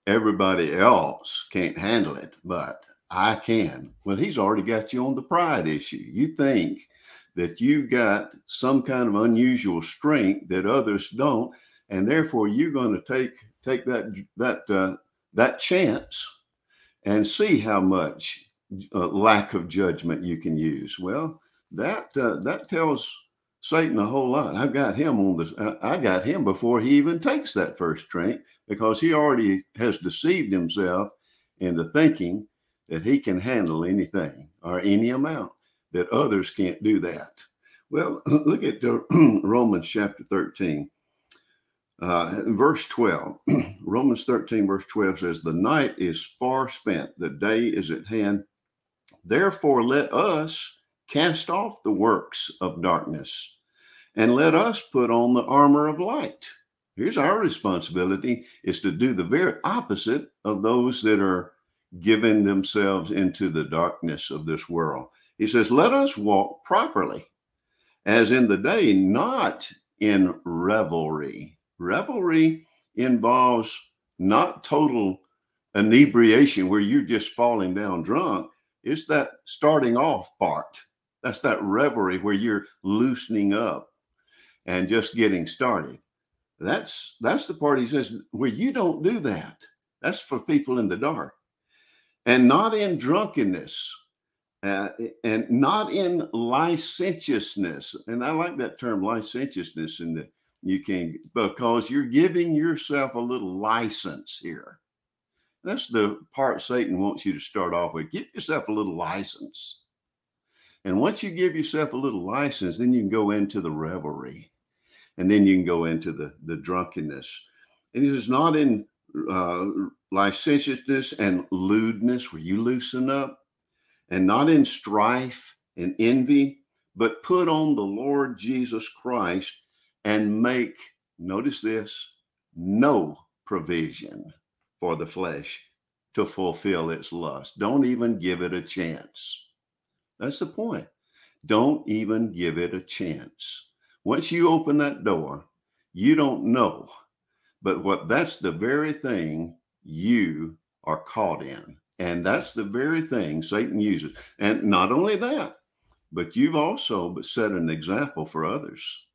everybody else can't handle it, but I can. Well, he's already got you on the pride issue. You think that you've got some kind of unusual strength that others don't, and therefore you're going to take take that that uh, that chance and see how much uh, lack of judgment you can use. Well, that uh, that tells Satan a whole lot. I've got him on this. I got him before he even takes that first drink because he already has deceived himself into thinking that he can handle anything or any amount that others can't do that. Well, look at Romans chapter 13. Uh, verse 12, Romans 13, verse 12 says, The night is far spent, the day is at hand. Therefore, let us cast off the works of darkness and let us put on the armor of light. Here's our responsibility is to do the very opposite of those that are giving themselves into the darkness of this world. He says, Let us walk properly, as in the day, not in revelry. Revelry involves not total inebriation where you're just falling down drunk. It's that starting off part. That's that revelry where you're loosening up and just getting started. That's that's the part he says where you don't do that. That's for people in the dark, and not in drunkenness, uh, and not in licentiousness. And I like that term, licentiousness, in the you can because you're giving yourself a little license here. That's the part Satan wants you to start off with. Give yourself a little license. And once you give yourself a little license, then you can go into the revelry and then you can go into the, the drunkenness. And it is not in uh, licentiousness and lewdness where you loosen up, and not in strife and envy, but put on the Lord Jesus Christ and make, notice this, no provision for the flesh to fulfill its lust. Don't even give it a chance. That's the point. Don't even give it a chance. Once you open that door, you don't know. But what that's the very thing you are caught in. And that's the very thing Satan uses. And not only that, but you've also set an example for others,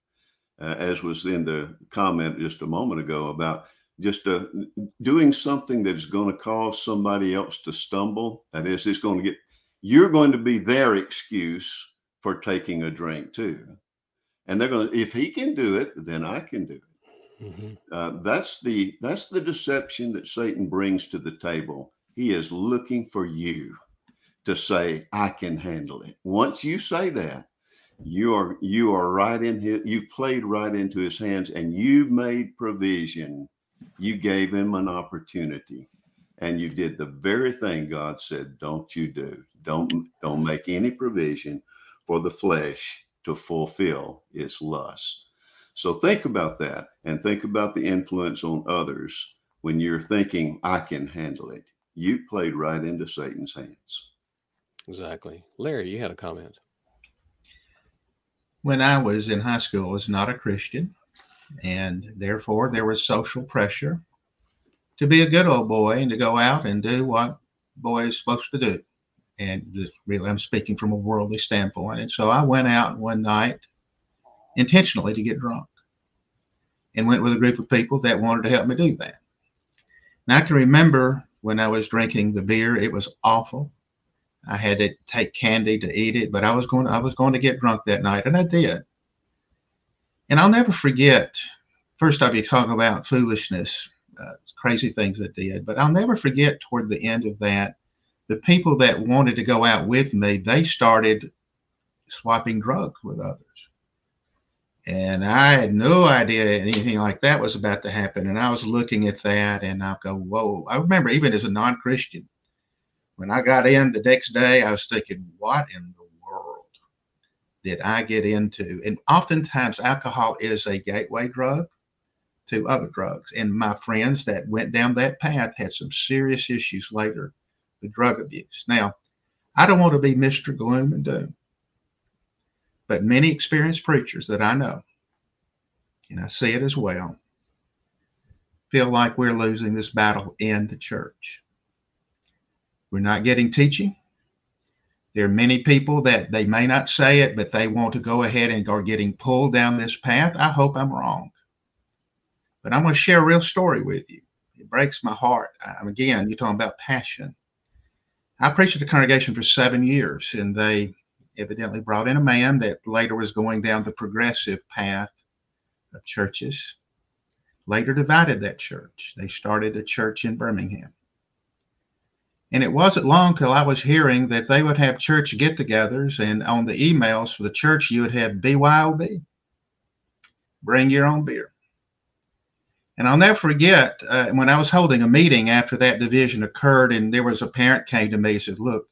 uh, as was in the comment just a moment ago about just uh, doing something that's going to cause somebody else to stumble. That is, it's going to get you're going to be their excuse for taking a drink too. And they're going to, if he can do it, then I can do it. Mm-hmm. Uh, that's the that's the deception that Satan brings to the table. He is looking for you to say, "I can handle it." Once you say that, you are you are right in his. You've played right into his hands, and you've made provision. You gave him an opportunity, and you did the very thing God said, "Don't you do." Don't don't mm-hmm. make any provision for the flesh to fulfill its lust. So think about that and think about the influence on others when you're thinking I can handle it. You played right into Satan's hands. Exactly. Larry, you had a comment. When I was in high school, I was not a Christian, and therefore there was social pressure to be a good old boy and to go out and do what boys supposed to do and really I'm speaking from a worldly standpoint. And so I went out one night intentionally to get drunk and went with a group of people that wanted to help me do that. Now I can remember when I was drinking the beer, it was awful. I had to take candy to eat it, but I was going I was going to get drunk that night and I did. And I'll never forget first off you talk about foolishness, uh, crazy things that did, but I'll never forget toward the end of that the people that wanted to go out with me, they started swapping drugs with others. And I had no idea anything like that was about to happen. And I was looking at that and I go, whoa. I remember even as a non Christian, when I got in the next day, I was thinking, what in the world did I get into? And oftentimes, alcohol is a gateway drug to other drugs. And my friends that went down that path had some serious issues later with drug abuse. Now, I don't want to be Mr. Gloom and Doom, but many experienced preachers that I know, and I see it as well, feel like we're losing this battle in the church. We're not getting teaching. There are many people that they may not say it, but they want to go ahead and are getting pulled down this path. I hope I'm wrong. But I'm going to share a real story with you. It breaks my heart. I, again, you're talking about passion. I preached at the congregation for seven years, and they evidently brought in a man that later was going down the progressive path of churches. Later divided that church. They started a church in Birmingham. And it wasn't long till I was hearing that they would have church get togethers, and on the emails for the church, you would have BYOB bring your own beer. And I'll never forget uh, when I was holding a meeting after that division occurred, and there was a parent came to me and said, Look,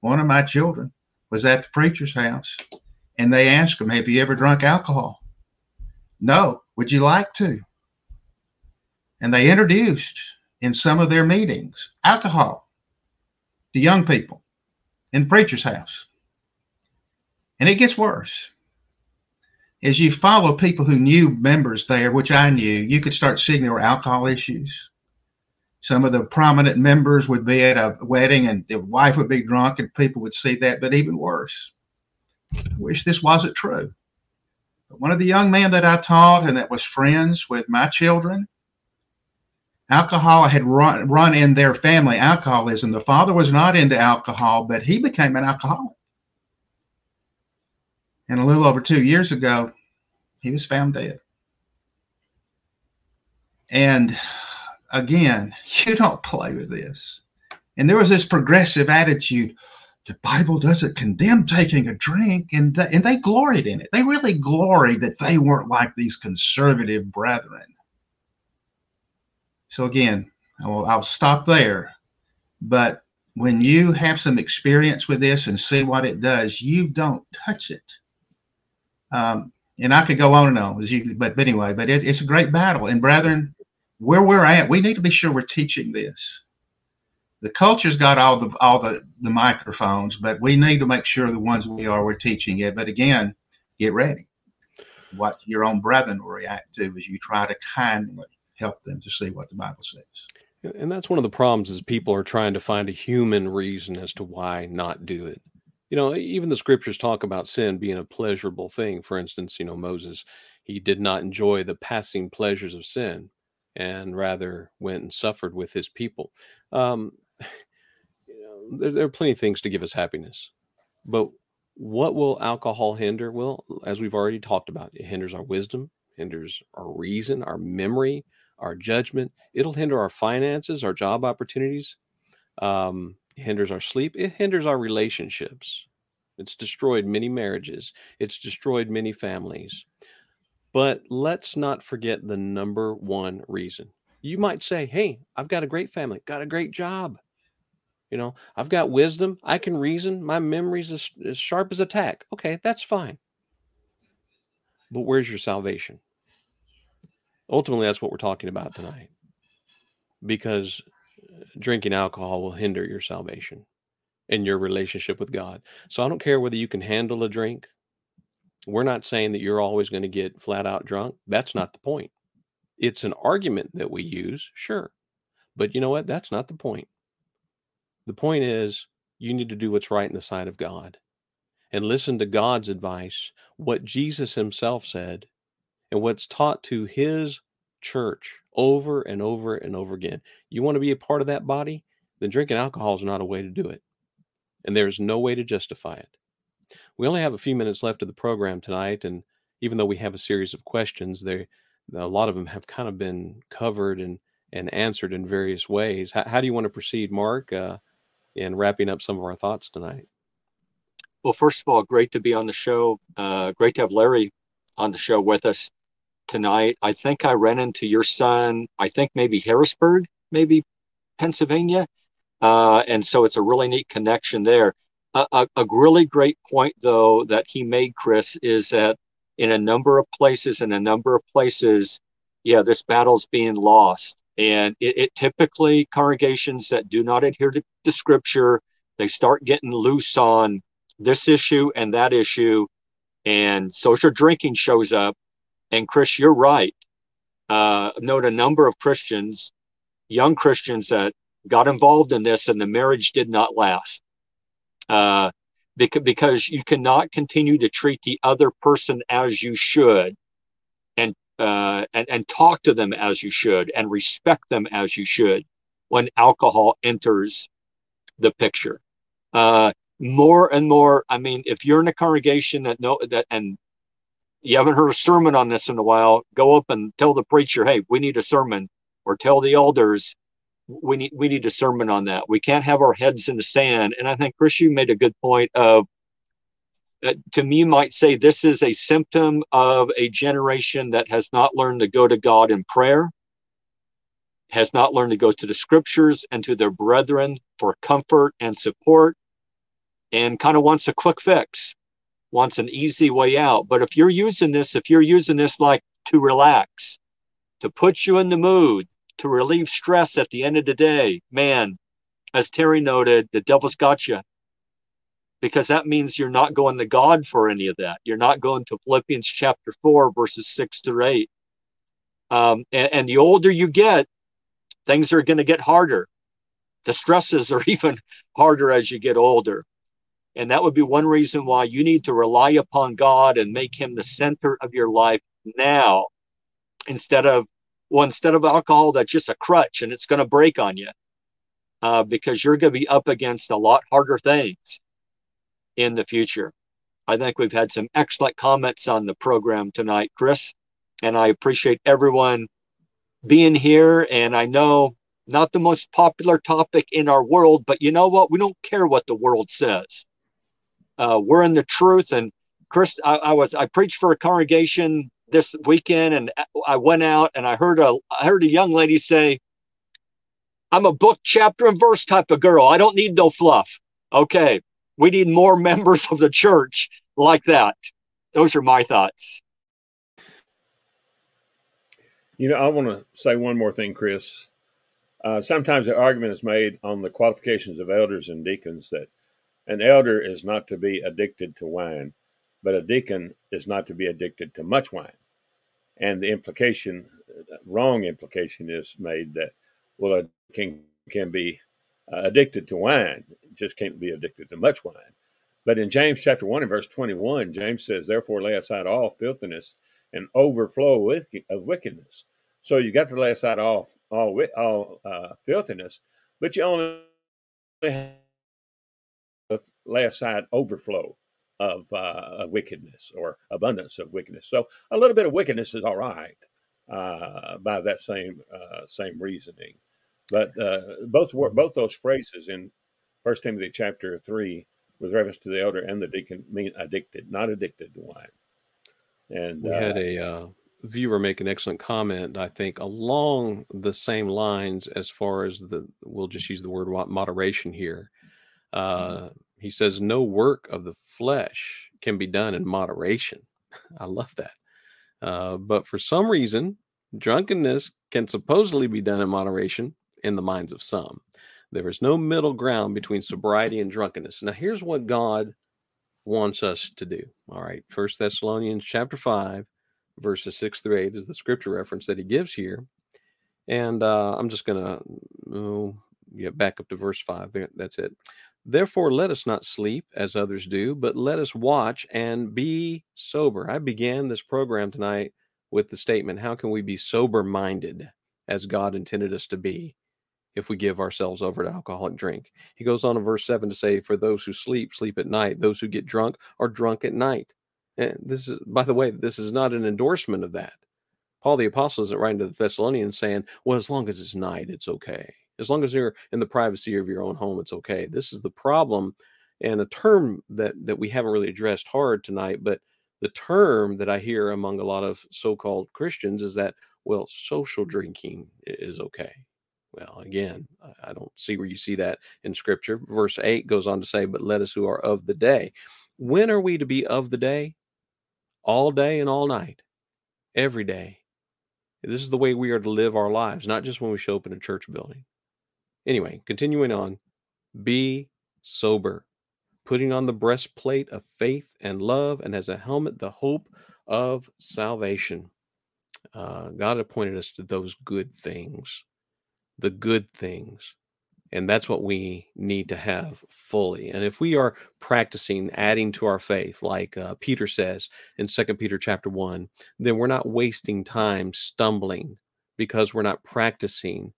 one of my children was at the preacher's house, and they asked him, Have you ever drunk alcohol? No. Would you like to? And they introduced in some of their meetings alcohol to young people in the preacher's house. And it gets worse as you follow people who knew members there, which I knew, you could start seeing there were alcohol issues. Some of the prominent members would be at a wedding and the wife would be drunk and people would see that, but even worse. I wish this wasn't true. But one of the young men that I taught and that was friends with my children, alcohol had run, run in their family alcoholism. The father was not into alcohol, but he became an alcoholic. And a little over two years ago, he was found dead. And again, you don't play with this. And there was this progressive attitude the Bible doesn't condemn taking a drink, and, the, and they gloried in it. They really gloried that they weren't like these conservative brethren. So, again, I will, I'll stop there. But when you have some experience with this and see what it does, you don't touch it. Um, and I could go on and on, you, but, but anyway, but it, it's a great battle. And brethren, where we're at, we need to be sure we're teaching this. The culture's got all the all the, the microphones, but we need to make sure the ones we are we're teaching it. But again, get ready. What your own brethren will react to as you try to kindly help them to see what the Bible says. And that's one of the problems is people are trying to find a human reason as to why not do it you know, even the scriptures talk about sin being a pleasurable thing. For instance, you know, Moses, he did not enjoy the passing pleasures of sin and rather went and suffered with his people. Um, you know, there, there are plenty of things to give us happiness, but what will alcohol hinder? Well, as we've already talked about, it hinders our wisdom, hinders our reason, our memory, our judgment. It'll hinder our finances, our job opportunities. Um, hinders our sleep, it hinders our relationships. It's destroyed many marriages, it's destroyed many families. But let's not forget the number one reason. You might say, Hey, I've got a great family, got a great job. You know, I've got wisdom, I can reason, my memory's as, as sharp as a tack. Okay, that's fine. But where's your salvation? Ultimately, that's what we're talking about tonight. Because drinking alcohol will hinder your salvation and your relationship with God. So I don't care whether you can handle a drink. We're not saying that you're always going to get flat out drunk. That's not the point. It's an argument that we use, sure. But you know what? That's not the point. The point is you need to do what's right in the sight of God and listen to God's advice, what Jesus himself said, and what's taught to his church over and over and over again. You want to be a part of that body? Then drinking alcohol is not a way to do it. And there's no way to justify it. We only have a few minutes left of the program tonight. And even though we have a series of questions, there a lot of them have kind of been covered and, and answered in various ways. How, how do you want to proceed, Mark, uh, in wrapping up some of our thoughts tonight? Well, first of all, great to be on the show. Uh, great to have Larry on the show with us tonight. I think I ran into your son, I think maybe Harrisburg, maybe Pennsylvania. Uh, and so it's a really neat connection there. A, a, a, really great point, though, that he made, Chris, is that in a number of places, in a number of places, yeah, this battle's being lost. And it, it typically, congregations that do not adhere to the scripture, they start getting loose on this issue and that issue. And social drinking shows up and Chris, you're right. uh, note a number of Christians, young Christians that got involved in this and the marriage did not last. Uh, because, because you cannot continue to treat the other person as you should and, uh, and, and talk to them as you should and respect them as you should when alcohol enters the picture. Uh, more and more, I mean, if you're in a congregation that know that and you haven't heard a sermon on this in a while, go up and tell the preacher, hey, we need a sermon, or tell the elders, we need we need a sermon on that. We can't have our heads in the sand. And I think Chris, you made a good point of uh, to me you might say this is a symptom of a generation that has not learned to go to God in prayer, has not learned to go to the scriptures and to their brethren for comfort and support, and kind of wants a quick fix wants an easy way out. But if you're using this, if you're using this like to relax, to put you in the mood, to relieve stress at the end of the day, man, as Terry noted, the devil's got you. Because that means you're not going to God for any of that. You're not going to Philippians chapter 4, verses 6 to 8. Um, and, and the older you get, things are going to get harder. The stresses are even harder as you get older. And that would be one reason why you need to rely upon God and make him the center of your life now instead of well instead of alcohol that's just a crutch and it's going to break on you uh, because you're going to be up against a lot harder things in the future. I think we've had some excellent comments on the program tonight chris and i appreciate everyone being here. And i know not the most popular topic in our world but you know what? We don't care what the world says uh, we're in the truth. And Chris, I, I, was I preached for a congregation this weekend, and I went out and I heard a I heard a young lady say, "I'm a book, chapter, and verse type of girl. I don't need no fluff." Okay, we need more members of the church like that. Those are my thoughts. You know, I want to say one more thing, Chris. Uh, sometimes the argument is made on the qualifications of elders and deacons that an elder is not to be addicted to wine, but a deacon is not to be addicted to much wine. And the implication, wrong implication, is made that, well, a king can be uh, addicted to wine, just can't be addicted to much wine. But in James chapter 1 and verse 21, James says, Therefore lay aside all filthiness and overflow of wickedness. So you got to lay aside all all, all uh, filthiness, but you only lay aside overflow of, uh, of wickedness or abundance of wickedness. So a little bit of wickedness is all right uh, by that same uh, same reasoning. But uh, both both those phrases in First Timothy chapter three, with reference to the elder and the deacon, mean addicted, not addicted to wine. And we had uh, a uh, viewer make an excellent comment. I think along the same lines as far as the we'll just use the word moderation here. Uh, he says, No work of the flesh can be done in moderation. I love that. Uh, but for some reason, drunkenness can supposedly be done in moderation in the minds of some. There is no middle ground between sobriety and drunkenness. Now, here's what God wants us to do. All right. First Thessalonians chapter 5, verses 6 through 8 is the scripture reference that he gives here. And uh, I'm just going to oh, back up to verse 5. That's it. Therefore, let us not sleep as others do, but let us watch and be sober. I began this program tonight with the statement How can we be sober minded as God intended us to be if we give ourselves over to alcoholic drink? He goes on in verse 7 to say, For those who sleep, sleep at night. Those who get drunk are drunk at night. And this is, by the way, this is not an endorsement of that. Paul the Apostle isn't writing to the Thessalonians saying, Well, as long as it's night, it's okay. As long as you're in the privacy of your own home, it's okay. This is the problem and a term that that we haven't really addressed hard tonight, but the term that I hear among a lot of so-called Christians is that well, social drinking is okay. Well, again, I don't see where you see that in scripture. Verse 8 goes on to say, But let us who are of the day. When are we to be of the day? All day and all night, every day. This is the way we are to live our lives, not just when we show up in a church building. Anyway, continuing on, be sober, putting on the breastplate of faith and love, and as a helmet, the hope of salvation. Uh, God appointed us to those good things, the good things. And that's what we need to have fully. And if we are practicing adding to our faith, like uh, Peter says in Second Peter chapter one, then we're not wasting time stumbling because we're not practicing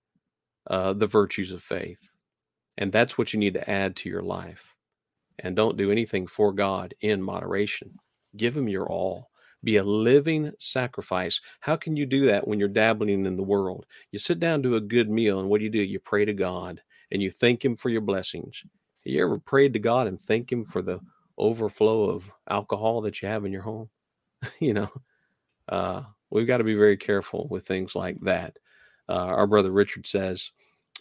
uh, the virtues of faith. And that's what you need to add to your life. And don't do anything for God in moderation. Give Him your all be a living sacrifice. How can you do that when you're dabbling in the world? You sit down to a good meal, and what do you do? You pray to God and you thank Him for your blessings. Have you ever prayed to God and thank Him for the overflow of alcohol that you have in your home? you know, uh, we've got to be very careful with things like that. Uh, our brother Richard says,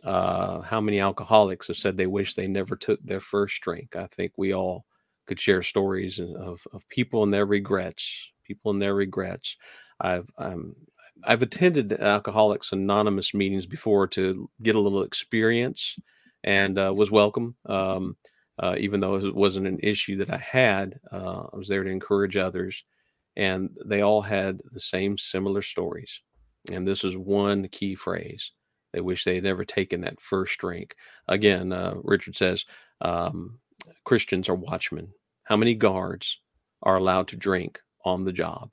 uh, How many alcoholics have said they wish they never took their first drink? I think we all could share stories of, of people and their regrets, people and their regrets. I've um, I've attended Alcoholics Anonymous meetings before to get a little experience, and uh, was welcome. Um, uh, even though it wasn't an issue that I had, uh, I was there to encourage others, and they all had the same similar stories. And this is one key phrase: they wish they had never taken that first drink. Again, uh, Richard says um, Christians are watchmen. How many guards are allowed to drink on the job.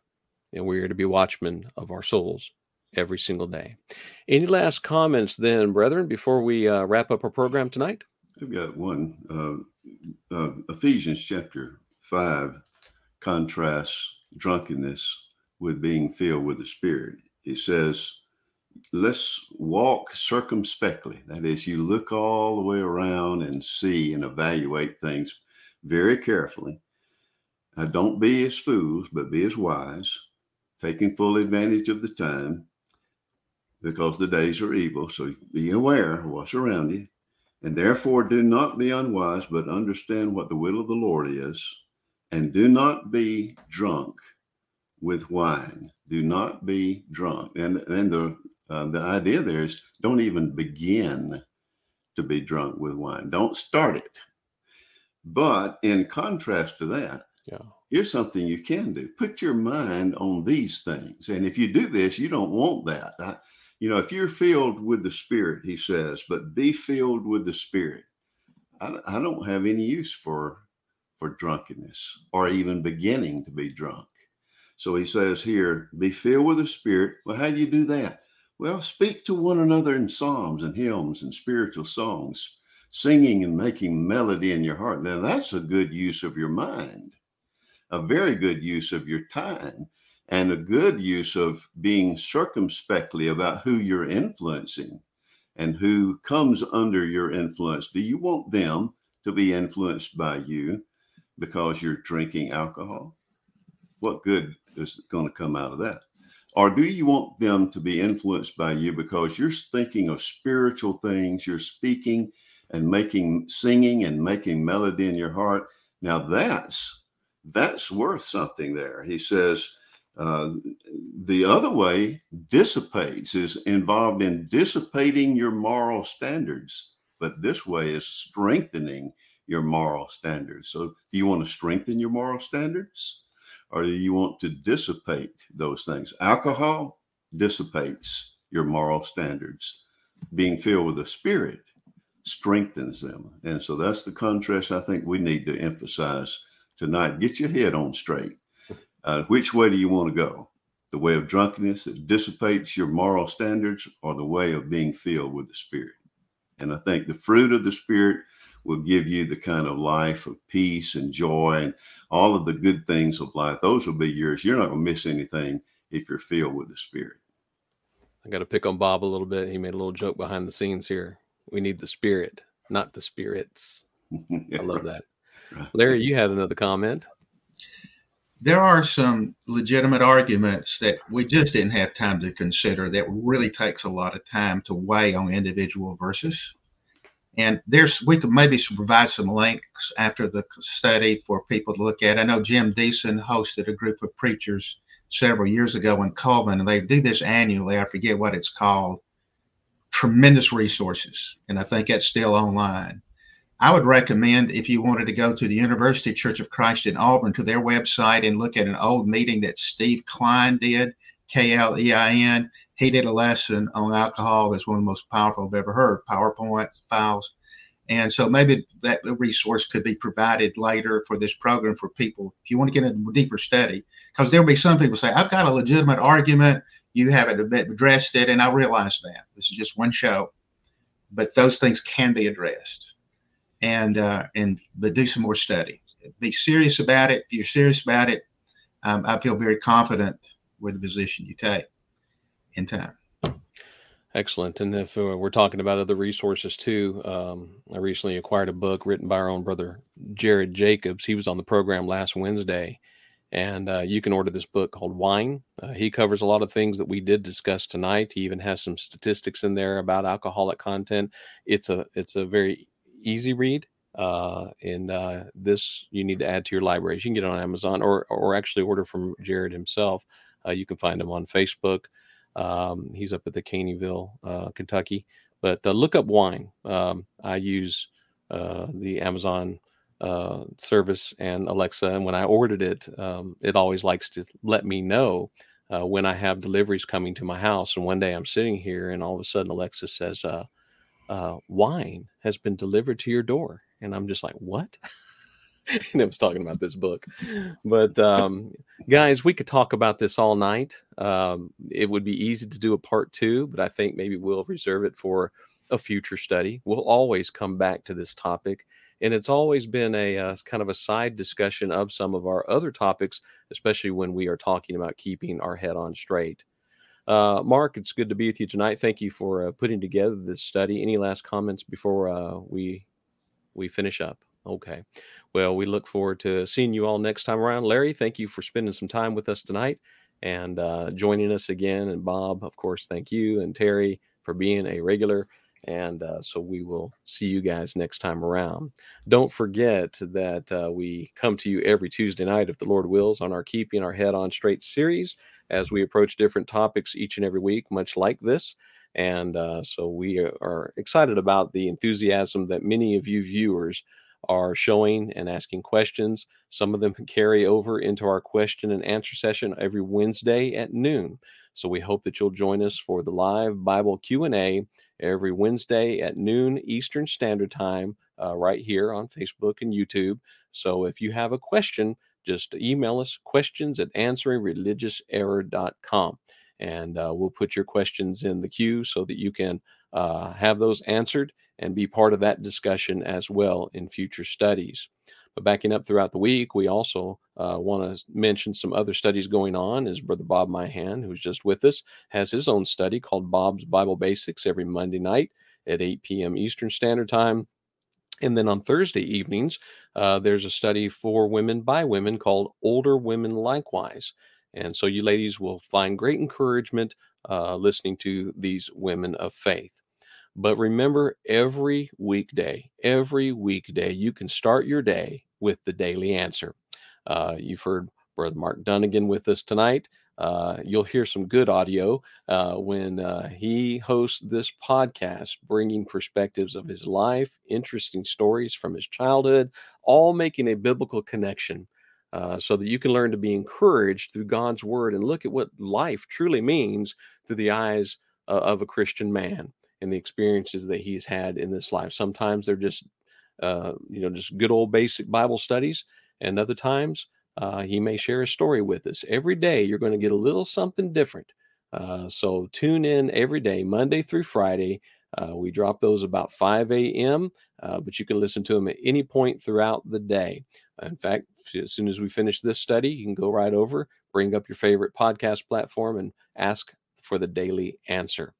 And we are to be watchmen of our souls every single day. Any last comments then, brethren, before we uh, wrap up our program tonight? I've got one. Uh, uh, Ephesians chapter 5 contrasts drunkenness with being filled with the Spirit. It says, let's walk circumspectly. That is, you look all the way around and see and evaluate things very carefully now, don't be as fools, but be as wise, taking full advantage of the time because the days are evil. So be aware of what's around you. And therefore, do not be unwise, but understand what the will of the Lord is. And do not be drunk with wine. Do not be drunk. And, and the, uh, the idea there is don't even begin to be drunk with wine. Don't start it. But in contrast to that, yeah. Here's something you can do. Put your mind on these things. And if you do this, you don't want that. I, you know, if you're filled with the Spirit, he says, but be filled with the Spirit. I, I don't have any use for for drunkenness or even beginning to be drunk. So he says here, be filled with the Spirit. Well, how do you do that? Well, speak to one another in psalms and hymns and spiritual songs, singing and making melody in your heart. Now, that's a good use of your mind a very good use of your time and a good use of being circumspectly about who you're influencing and who comes under your influence. Do you want them to be influenced by you because you're drinking alcohol? What good is going to come out of that? Or do you want them to be influenced by you because you're thinking of spiritual things, you're speaking and making, singing and making melody in your heart? Now that's that's worth something there. He says uh, the other way dissipates is involved in dissipating your moral standards, but this way is strengthening your moral standards. So, do you want to strengthen your moral standards or do you want to dissipate those things? Alcohol dissipates your moral standards. Being filled with the Spirit strengthens them. And so that's the contrast I think we need to emphasize tonight. Get your head on straight. Uh, which way do you want to go? The way of drunkenness that dissipates your moral standards, or the way of being filled with the Spirit? And I think the fruit of the Spirit will give you the kind of life of peace and joy and all of the good things of life. Those will be yours. You're not going to miss anything if you're filled with the Spirit. I got to pick on Bob a little bit. He made a little joke behind the scenes here. We need the Spirit, not the spirits. I love that. Larry, you had another comment. There are some legitimate arguments that we just didn't have time to consider that really takes a lot of time to weigh on individual verses. And there's we could maybe provide some links after the study for people to look at. I know Jim Deason hosted a group of preachers several years ago in Cullman, and they do this annually. I forget what it's called. Tremendous resources, and I think that's still online. I would recommend if you wanted to go to the University Church of Christ in Auburn to their website and look at an old meeting that Steve Klein did. K L E I N. He did a lesson on alcohol that's one of the most powerful I've ever heard. PowerPoint files. And so maybe that resource could be provided later for this program for people if you want to get a deeper study. Because there'll be some people say, I've got a legitimate argument. You haven't addressed it. And I realize that. This is just one show. But those things can be addressed. And uh, and but do some more study. Be serious about it. If you're serious about it, um, I feel very confident with the position you take in time. Excellent. And if uh, we're talking about other resources too, um, I recently acquired a book written by our own brother, Jared Jacobs. He was on the program last Wednesday. And uh, you can order this book called Wine. Uh, he covers a lot of things that we did discuss tonight. He even has some statistics in there about alcoholic content. It's a it's a very easy read. Uh, and uh, this you need to add to your libraries. You can get it on Amazon or or actually order from Jared himself. Uh, you can find him on Facebook. Um, he's up at the Caneyville, uh, Kentucky. But uh, look up wine. Um, I use uh, the Amazon uh, service and Alexa, and when I ordered it, um, it always likes to let me know uh, when I have deliveries coming to my house. And one day I'm sitting here, and all of a sudden Alexa says, uh, "Wine has been delivered to your door," and I'm just like, "What?" and I was talking about this book. But um, guys, we could talk about this all night. Um, it would be easy to do a part two, but I think maybe we'll reserve it for a future study. We'll always come back to this topic. And it's always been a uh, kind of a side discussion of some of our other topics, especially when we are talking about keeping our head on straight. Uh, Mark, it's good to be with you tonight. Thank you for uh, putting together this study. Any last comments before uh, we we finish up? Okay. Well, we look forward to seeing you all next time around. Larry, thank you for spending some time with us tonight and uh, joining us again. And Bob, of course, thank you. And Terry for being a regular. And uh, so we will see you guys next time around. Don't forget that uh, we come to you every Tuesday night, if the Lord wills, on our Keeping Our Head on Straight series as we approach different topics each and every week, much like this. And uh, so we are excited about the enthusiasm that many of you viewers are showing and asking questions. Some of them carry over into our question and answer session every Wednesday at noon. So we hope that you'll join us for the live Bible Q&A every Wednesday at noon Eastern Standard Time uh, right here on Facebook and YouTube. So if you have a question, just email us questions at answeringreligiouserror.com and uh, we'll put your questions in the queue so that you can uh, have those answered and be part of that discussion as well in future studies. But backing up throughout the week, we also uh, want to mention some other studies going on. As Brother Bob Myhan, who's just with us, has his own study called Bob's Bible Basics every Monday night at 8 p.m. Eastern Standard Time. And then on Thursday evenings, uh, there's a study for women by women called Older Women Likewise. And so you ladies will find great encouragement uh, listening to these women of faith. But remember, every weekday, every weekday, you can start your day with the daily answer. Uh, you've heard Brother Mark Dunagan with us tonight. Uh, you'll hear some good audio uh, when uh, he hosts this podcast, bringing perspectives of his life, interesting stories from his childhood, all making a biblical connection uh, so that you can learn to be encouraged through God's word and look at what life truly means through the eyes uh, of a Christian man and the experiences that he's had in this life. Sometimes they're just, uh, you know, just good old basic Bible studies, and other times uh, he may share a story with us. Every day you're going to get a little something different. Uh, so tune in every day, Monday through Friday. Uh, we drop those about 5 a.m., uh, but you can listen to them at any point throughout the day. In fact, as soon as we finish this study, you can go right over, bring up your favorite podcast platform, and ask for the daily answer.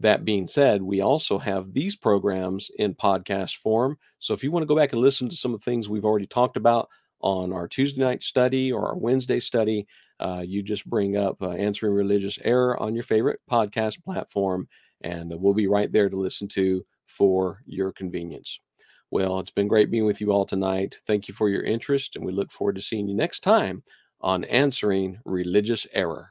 That being said, we also have these programs in podcast form. So if you want to go back and listen to some of the things we've already talked about on our Tuesday night study or our Wednesday study, uh, you just bring up uh, Answering Religious Error on your favorite podcast platform, and we'll be right there to listen to for your convenience. Well, it's been great being with you all tonight. Thank you for your interest, and we look forward to seeing you next time on Answering Religious Error.